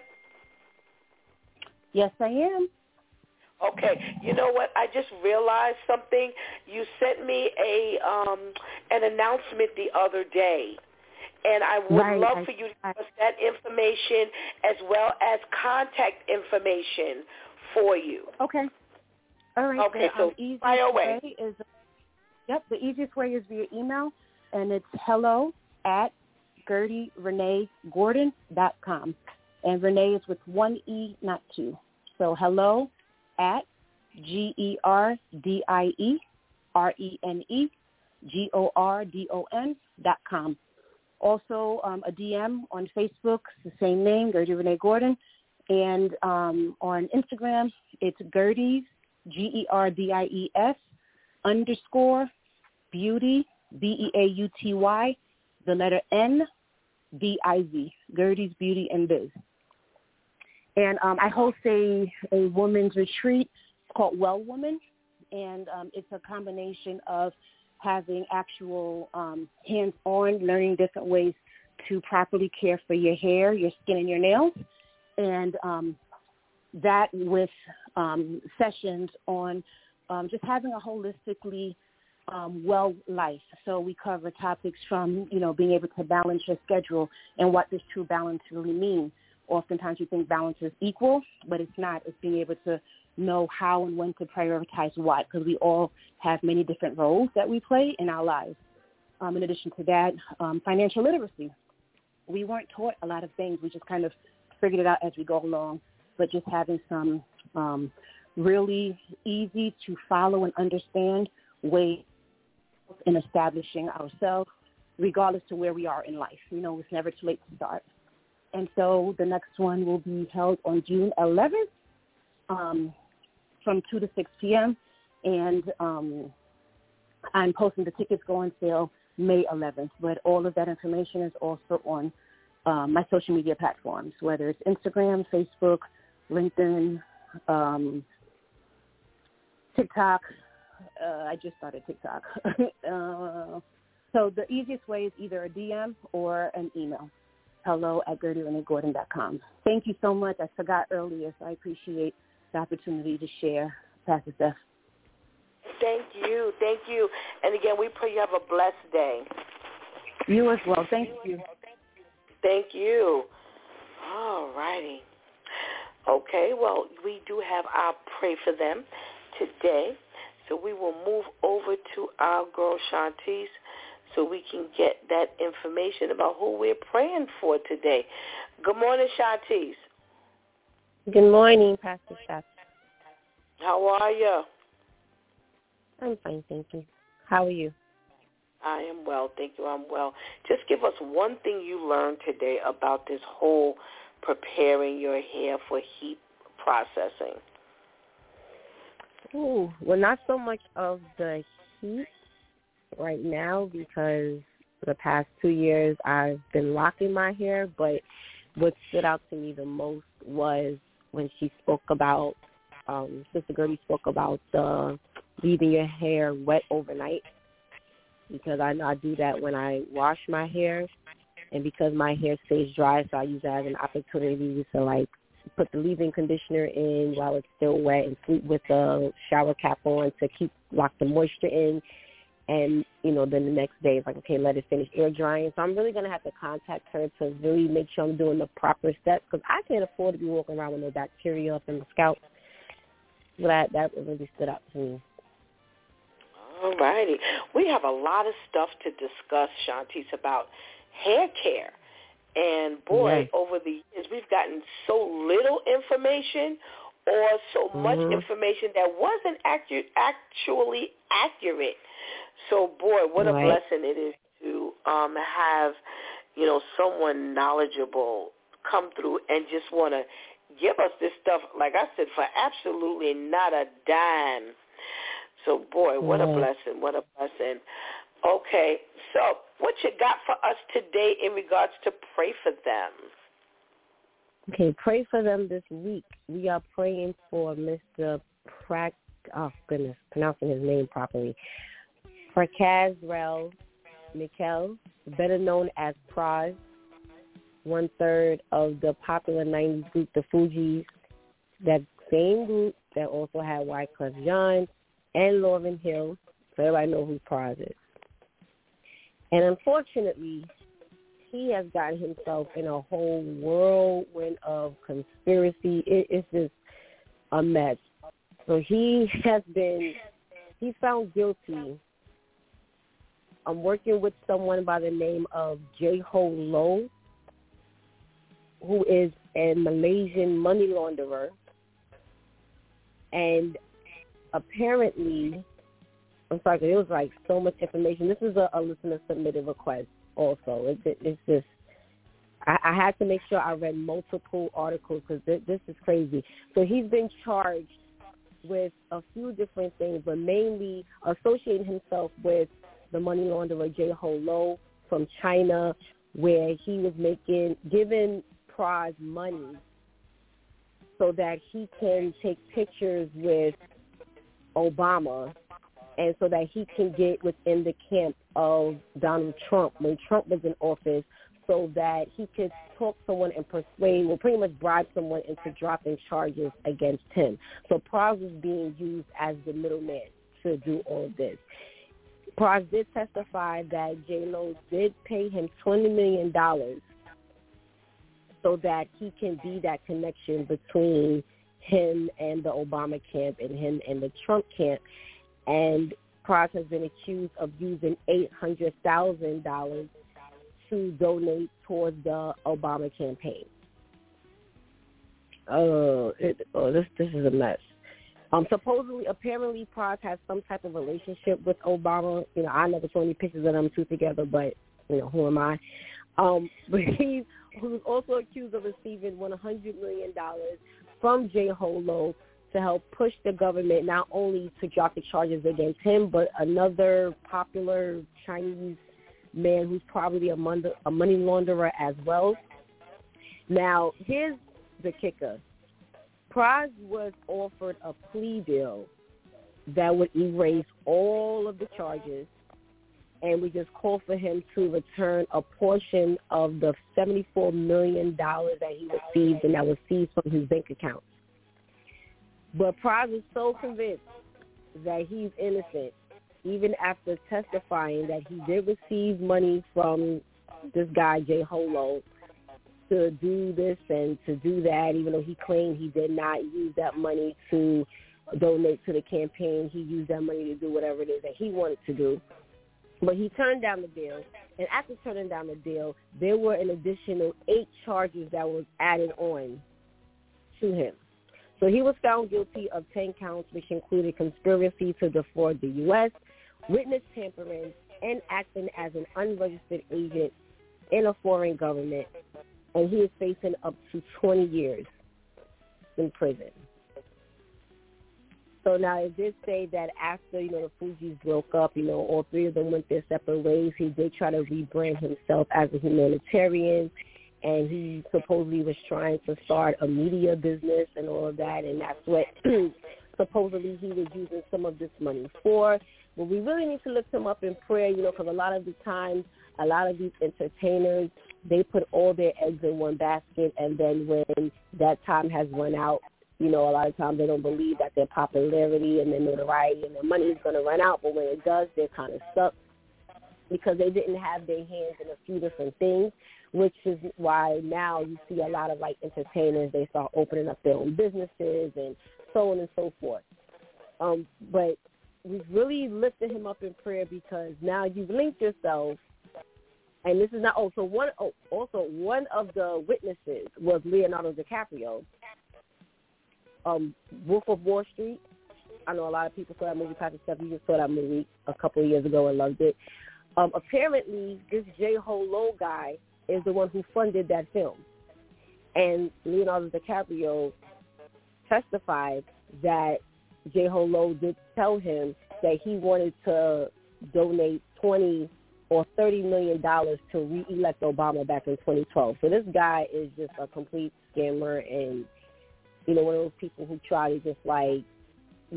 Yes, I am. Okay, you know what? I just realized something. You sent me a um an announcement the other day, and I would right. love for you to give us that information as well as contact information for you. Okay. All right. Okay, the, so um, easiest way is yep. The easiest way is via email, and it's hello at GertieReneeGordon.com, and Renee is with one e, not two. So hello at G-E-R-D-I-E-R-E-N-E-G-O-R-D-O-N dot com. Also um, a DM on Facebook, the same name, Gertie Renee Gordon. And um, on Instagram, it's Gertie's, G-E-R-D-I-E-S, underscore, beauty, B-E-A-U-T-Y, the letter N, B-I-Z, Gertie's Beauty and Biz. And um, I host a, a women's retreat called Well Woman, and um, it's a combination of having actual um, hands-on learning different ways to properly care for your hair, your skin, and your nails, and um, that with um, sessions on um, just having a holistically um, well life. So we cover topics from, you know, being able to balance your schedule and what does true balance really mean oftentimes we think balance is equal, but it's not. It's being able to know how and when to prioritize what because we all have many different roles that we play in our lives. Um, in addition to that, um, financial literacy. We weren't taught a lot of things. We just kind of figured it out as we go along, but just having some um, really easy to follow and understand ways in establishing ourselves regardless to where we are in life. You know, it's never too late to start. And so the next one will be held on June 11th um, from 2 to 6 p.m. And um, I'm posting the tickets go on sale May 11th. But all of that information is also on um, my social media platforms, whether it's Instagram, Facebook, LinkedIn, um, TikTok. Uh, I just started TikTok. *laughs* uh, so the easiest way is either a DM or an email. hello at GertieReneeGordon.com. Thank you so much. I forgot earlier, so I appreciate the opportunity to share. Pastor Steph. Thank you. Thank you. And again, we pray you have a blessed day. You as well. Thank you. Thank you. All righty. Okay, well, we do have our pray for them today. So we will move over to our girl Shantice so we can get that information about who we're praying for today. Good morning, Shantice. Good morning, Pastor Steph. How are you? I'm fine, thank you. How are you? I am well, thank you. I'm well. Just give us one thing you learned today about this whole preparing your hair for heat processing. Ooh, well, not so much of the heat right now because the past two years I've been locking my hair, but what stood out to me the most was when she spoke about, um, Sister Gertie spoke about uh, leaving your hair wet overnight because I I do that when I wash my hair and because my hair stays dry, so I use that as an opportunity to like put the leave-in conditioner in while it's still wet and sleep with the shower cap on to keep lock the moisture in. And you know, then the next day it's like, okay, let it finish air drying. So I'm really gonna have to contact her to really make sure I'm doing the proper steps because I can't afford to be walking around with no bacteria up in the scalp. So that that really stood out to me. All righty. We have a lot of stuff to discuss, Shantice, about hair care. And boy, Yes. over the years, we've gotten so little information or so much Mhm. information that wasn't accu- actually accurate. So boy, what a blessing it is to um, have, you know, someone knowledgeable come through and just want to give us this stuff, like I said, for absolutely not a dime. So boy, what a blessing, what a blessing. Okay, so what you got for us today in regards to pray for them? Okay, pray for them this week. We are praying for Mr. Prac. Oh goodness, pronouncing his name properly. Prakazrel Mikkel, better known as Pras, one third of the popular '90s group the Fugees. That same group that also had Wyclef Jean and Lauryn Hill. So everybody know who Pras is. And unfortunately, he has gotten himself in a whole whirlwind of conspiracy. It, it's just a mess. So he has been, he found guilty. I'm working with someone by the name of J Ho Lo, who is a Malaysian money launderer. And apparently, I'm sorry, it was like so much information. This is a, a listener submitted request also. It, it, it's just, I, I had to make sure I read multiple articles because this, this is crazy. So he's been charged with a few different things, but mainly associating himself with the money launderer J. Ho Lo from China, where he was making, giving Pras money so that he can take pictures with Obama and so that he can get within the camp of Donald Trump when Trump was in office so that he could talk someone and persuade, well, pretty much bribe someone into dropping charges against him. So Pras was being used as the middleman to do all of this. Pras did testify that J-Lo did pay him $20 million so that he can be that connection between him and the Obama camp and him and the Trump camp. And Pras has been accused of using $800,000 to donate towards the Obama campaign. Oh, it, oh, this this is a mess. Um, supposedly, apparently, Pras has some type of relationship with Obama. You know, I never saw any pictures of them two together, but you know, who am I? Um, *laughs* but he was also accused of receiving one hundred million dollars from J. Ho Lo to help push the government not only to drop the charges against him, but another popular Chinese man who's probably a, mon- a money launderer as well. Now, here's the kicker. Pras was offered a plea deal that would erase all of the charges and we just call for him to return a portion of the $74 million that he received and that was seized from his bank account. But Pras is so convinced that he's innocent, even after testifying that he did receive money from this guy, Jay Holo, to do this and to do that, even though he claimed he did not use that money to donate to the campaign. He used that money to do whatever it is that he wanted to do. But he turned down the deal, and after turning down the deal, there were an additional eight charges that was added on to him. So he was found guilty of 10 counts, which included conspiracy to defraud the U.S., witness tampering, and acting as an unregistered agent in a foreign government. And he is facing up to 20 years in prison. So now it did say that after, you know, the Fugees broke up, you know, all three of them went their separate ways. He did try to rebrand himself as a humanitarian and he supposedly was trying to start a media business and all of that and that's what *clears throat* supposedly he was using some of this money for. But we really need to lift him up in prayer, you know, because a lot of the times, a lot of these entertainers, they put all their eggs in one basket, and then when that time has run out, you know, a lot of times they don't believe that their popularity and their notoriety and their money is going to run out. But when it does, they're kind of stuck because they didn't have their hands in a few different things, which is why now you see a lot of like entertainers, they start opening up their own businesses and so on and so forth. Um, but we've really lifted him up in prayer because now you've linked yourself and this is not oh also one oh, also one of the witnesses was Leonardo DiCaprio um, Wolf of Wall Street. I know a lot of people saw that movie. Pastor Steph, you just saw that movie a couple of years ago and loved it. Um, apparently, this J. Ho guy is the one who funded that film. And Leonardo DiCaprio testified that J. Ho Lo did tell him that he wanted to donate 20 or 30 million dollars to re-elect Obama back in 2012. So this guy is just a complete scammer and you know, one of those people who try to just like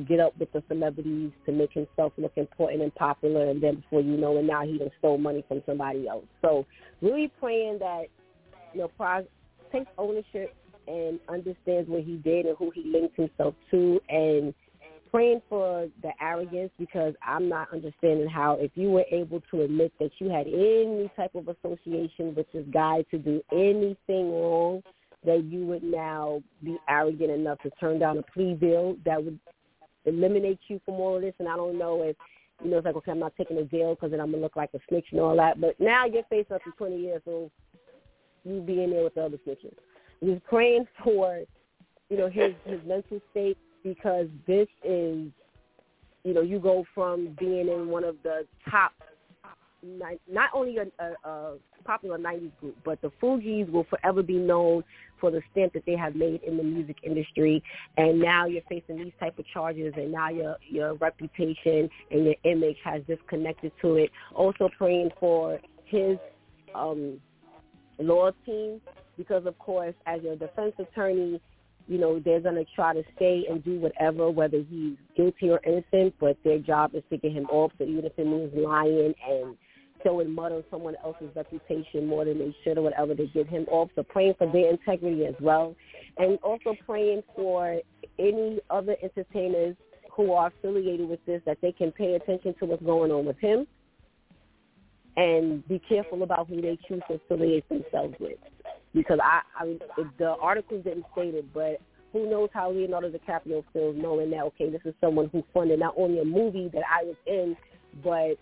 get up with the celebrities to make himself look important and popular, and then before you know it, now he done stole money from somebody else. So really praying that you know, Pras takes ownership and understands what he did and who he linked himself to, and praying for the arrogance because I'm not understanding how if you were able to admit that you had any type of association with this guy to do anything wrong that you would now be arrogant enough to turn down a plea deal that would eliminate you from all of this. And I don't know if, you know, it's like, okay, I'm not taking a deal because then I'm going to look like a snitch and all that. But now you're facing up to 20 years, so you be in there with the other snitches. He's praying for, you know, his, his mental state because this is, you know, you go from being in one of the top not only a, a, a popular 90s group, but the Fugees will forever be known for the stamp that they have made in the music industry. And now you're facing these type of charges, and now your your reputation and your image has disconnected to it. Also praying for his um, law team, because of course, as your defense attorney, you know, they're going to try to stay and do whatever, whether he's guilty or innocent, but their job is to get him off. So even if it means lying and throwing mud on someone else's reputation more than they should or whatever to get him off. So praying for their integrity as well. And also praying for any other entertainers who are affiliated with this that they can pay attention to what's going on with him and be careful about who they choose to affiliate themselves with. Because I, I mean, the article didn't state it, but who knows how Leonardo DiCaprio feels knowing that, okay, this is someone who funded not only a movie that I was in, but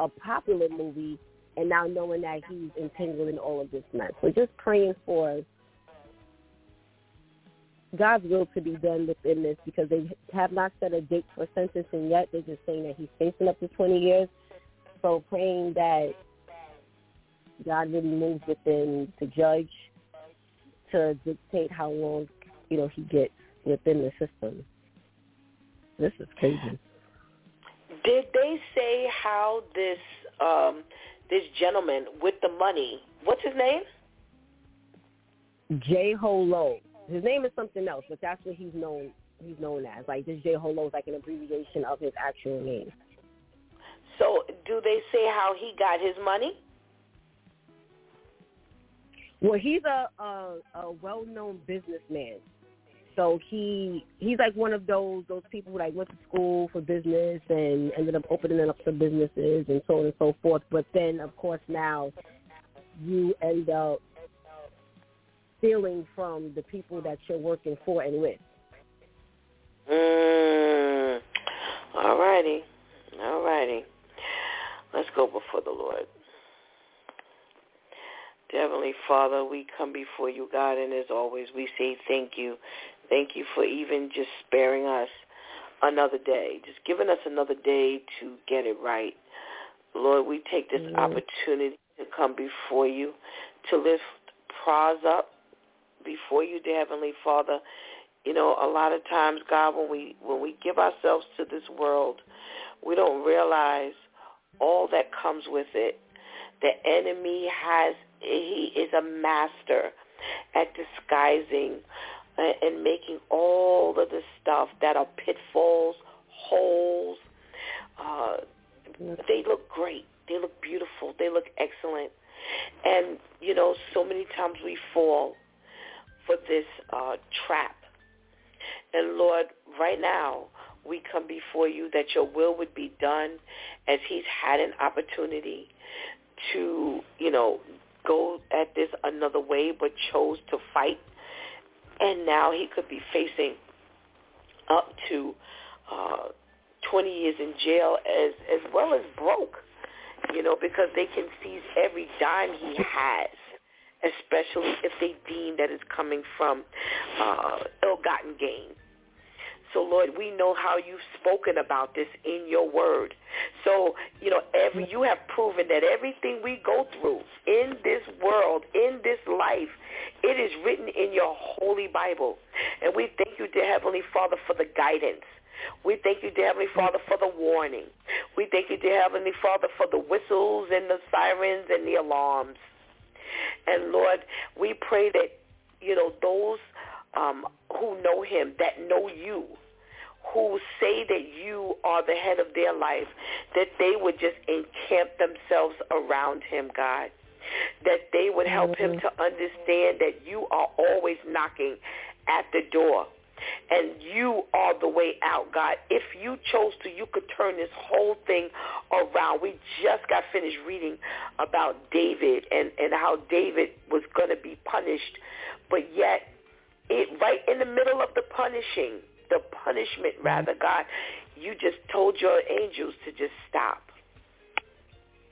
a popular movie and now knowing that he's entangled in all of this mess. So just praying for God's will to be done within this because they have not set a date for sentencing yet. They're just saying that he's facing up to 20 years. So praying that God really moves within the judge to dictate how long, you know, he gets within the system. This is crazy. Did they say how this um, this gentleman with the money, what's his name? J Holo. His name is something else, but that's what he's known he's known as. Like this J Holo is like an abbreviation of his actual name. So do they say how he got his money? Well, he's a a, a well-known businessman. So he he's like one of those those people who like went to school for business and ended up opening up some businesses and so on and so forth. But then, of course, now you end up stealing from the people that you're working for and with. Mm. All righty. All righty. Let's go before the Lord. Heavenly Father, we come before you, God, and as always, we say thank you. Thank you for even just sparing us another day, just giving us another day to get it right. Lord, we take this opportunity to come before you, to lift Pras up before you, dear Heavenly Father. You know, a lot of times, God, when we when we give ourselves to this world, we don't realize all that comes with it. The enemy has he is a master at disguising and making all of the stuff that are pitfalls, holes. Uh, they look great. They look beautiful. They look excellent. And, you know, so many times we fall for this uh, trap. And, Lord, right now, we come before you that your will would be done as he's had an opportunity to, you know, go at this another way but chose to fight. And now he could be facing up to uh, 20 years in jail as, as well as broke, you know, because they can seize every dime he has, especially if they deem that it's coming from uh, ill-gotten gain. So, Lord, we know how you've spoken about this in your word. So, you know, every you have proven that everything we go through in this world, in this life, it is written in your holy Bible. And we thank you, dear Heavenly Father, for the guidance. We thank you, dear Heavenly Father, for the warning. We thank you, dear Heavenly Father, for the whistles and the sirens and the alarms. And Lord, we pray that, you know, those um, who know him, that know you, who say that you are the head of their life, that they would just encamp themselves around him, God. That they would help mm-hmm. him to understand that you are always knocking at the door. And you are the way out, God. If you chose to, you could turn this whole thing around. We just got finished reading about David and, and how David was going to be punished. But yet, it right in the middle of the punishing, the punishment rather, God, you just told your angels to just stop.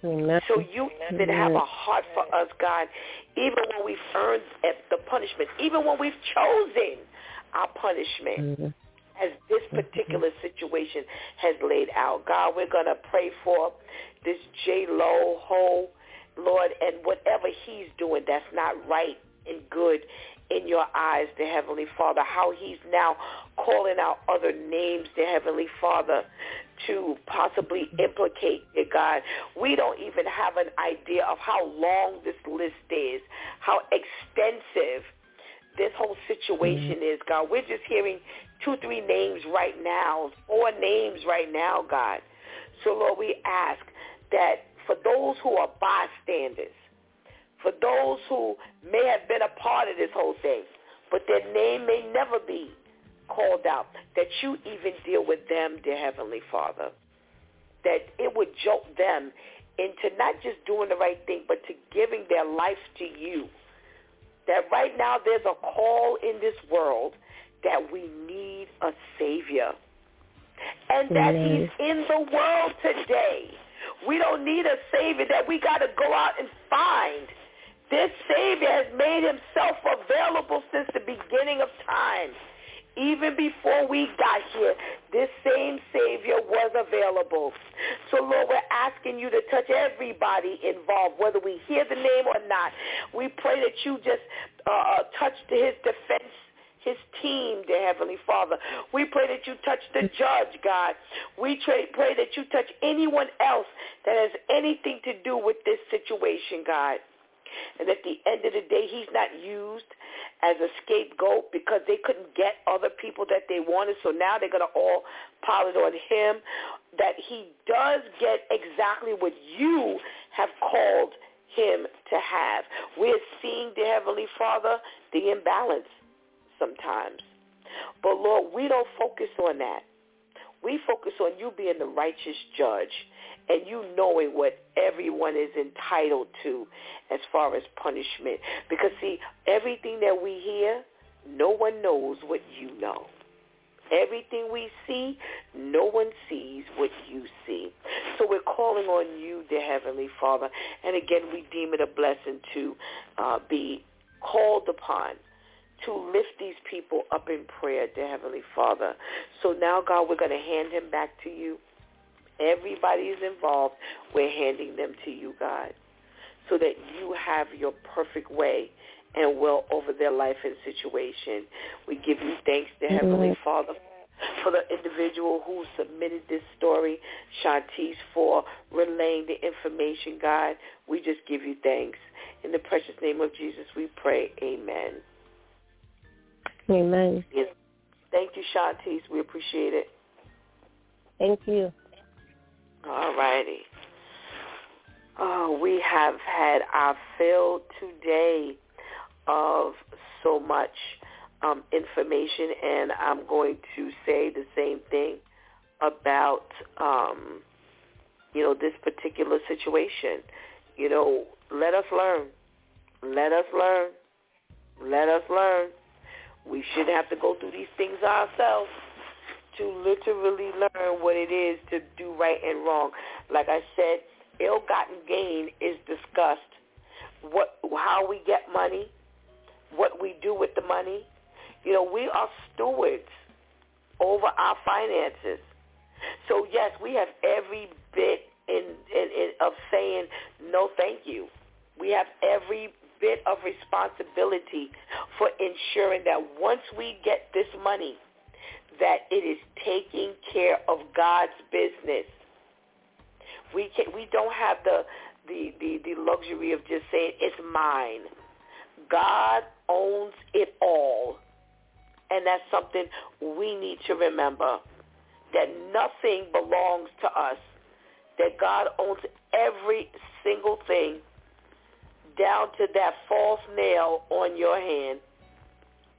Amen. So you even have a heart for us, God, even when we've earned the punishment, even when we've chosen our punishment. Mm-hmm. As this particular situation has laid out. God, we're going to pray for this J-Lo, Ho, Lord, and whatever he's doing that's not right and good in your eyes, the Heavenly Father, how he's now calling out other names, the Heavenly Father, to possibly implicate, dear God. We don't even have an idea of how long this list is, how extensive this whole situation mm-hmm. is, God. We're just hearing two, three names right now, four names right now, God. So, Lord, we ask that for those who are bystanders, for those who may have been a part of this whole thing, but their name may never be called out, that you even deal with them, dear Heavenly Father, that it would jolt them into not just doing the right thing, but to giving their life to you. That right now there's a call in this world that we need a Savior. And that he's in the world today. We don't need a Savior that we got to go out and find. This Savior has made himself available since the beginning of time. Even before we got here, this same Savior was available. So, Lord, we're asking you to touch everybody involved, whether we hear the name or not. We pray that you just uh, uh touch his defense his team, dear Heavenly Father. We pray that you touch the judge, God. We pray, pray that you touch anyone else that has anything to do with this situation, God. And at the end of the day, he's not used as a scapegoat because they couldn't get other people that they wanted. So now they're going to all pile it on him. That he does get exactly what you have called him to have. We're seeing, the Heavenly Father, the imbalance sometimes. But Lord, we don't focus on that. We focus on you being the righteous judge and you knowing what everyone is entitled to as far as punishment. Because see, everything that we hear, no one knows what you know. Everything we see, no one sees what you see. So we're calling on you, dear Heavenly Father. And again, we deem it a blessing to uh, be called upon to lift these people up in prayer, dear Heavenly Father. So now, God, we're going to hand him back to you. Everybody is involved. We're handing them to you, God, so that you have your perfect way and will over their life and situation. We give you thanks, mm-hmm. Heavenly Father, for the individual who submitted this story, Shantice, for relaying the information, God. We just give you thanks. In the precious name of Jesus, we pray. Amen. Amen. Yes. Thank you, Shantice. We appreciate it. Thank you. All righty. Oh, we have had our fill today of so much um, information, and I'm going to say the same thing about um, you know this particular situation. You know, let us learn. Let us learn. Let us learn. We shouldn't have to go through these things ourselves to literally learn what it is to do right and wrong. Like I said, ill-gotten gain is discussed. What, how we get money, what we do with the money. You know, we are stewards over our finances. So yes, we have every bit in, in, in of saying no, thank you. We have every bit of responsibility for ensuring that once we get this money, that it is taking care of God's business. We can, we don't have the, the, the, the luxury of just saying it's mine. God owns it all. And that's something we need to remember, that nothing belongs to us, that God owns every single thing down to that false nail on your hand.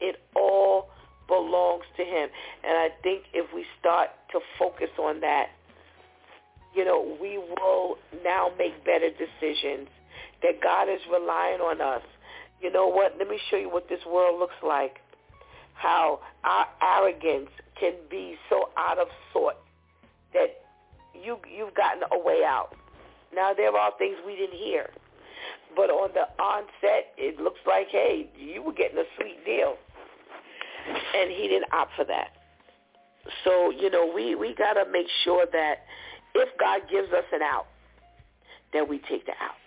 It all belongs to him. And I think if we start to focus on that, you know, we will now make better decisions, that God is relying on us. You know what? Let me show you what this world looks like, how our arrogance can be so out of sort that you, you've gotten a way out. Now, there are things we didn't hear. But on the onset, it looks like, hey, you were getting a sweet deal. And he didn't opt for that. So, you know, we, we got to make sure that if God gives us an out, that we take the out.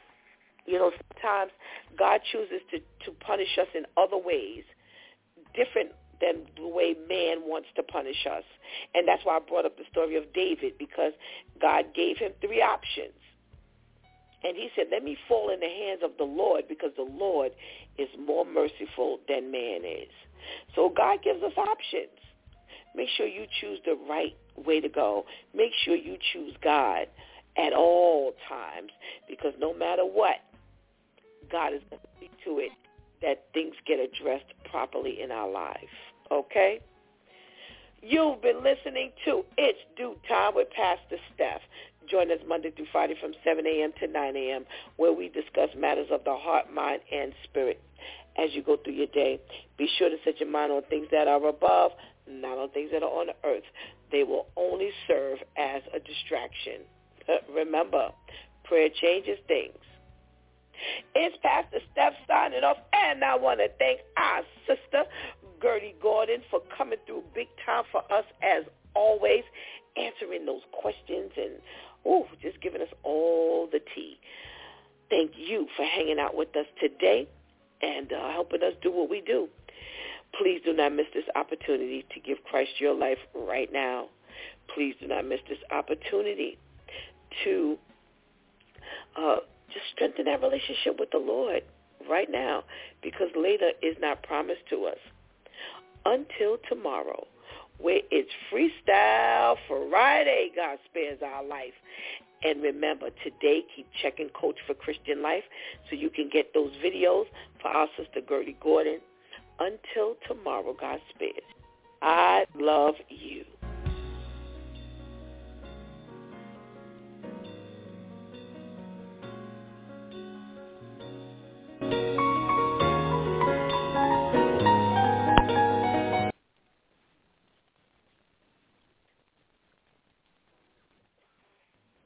You know, sometimes God chooses to, to punish us in other ways, different than the way man wants to punish us. And that's why I brought up the story of David, because God gave him three options. And he said, let me fall in the hands of the Lord because the Lord is more merciful than man is. So God gives us options. Make sure you choose the right way to go. Make sure you choose God at all times because no matter what, God is going to see to it that things get addressed properly in our life. Okay? You've been listening to It's DEW Time with Pastor Steph. Join us Monday through Friday from 7 a.m. to 9 a.m. where we discuss matters of the heart, mind, and spirit. As you go through your day, be sure to set your mind on things that are above, not on things that are on the earth. They will only serve as a distraction. *laughs* Remember, prayer changes things. It's Pastor Steph signing off, and I want to thank our sister, Gertie Gordon, for coming through big time for us as always, answering those questions and Ooh, just giving us all the tea. Thank you for hanging out with us today and uh, helping us do what we do. Please do not miss this opportunity to give Christ your life right now. Please do not miss this opportunity to uh, just strengthen that relationship with the Lord right now because later is not promised to us. Until tomorrow, where it's Freestyle Friday, God spares our life. And remember, today, keep checking Coach for Christian Life so you can get those videos for our sister Gertie Gordon. Until tomorrow, God spares. I love you.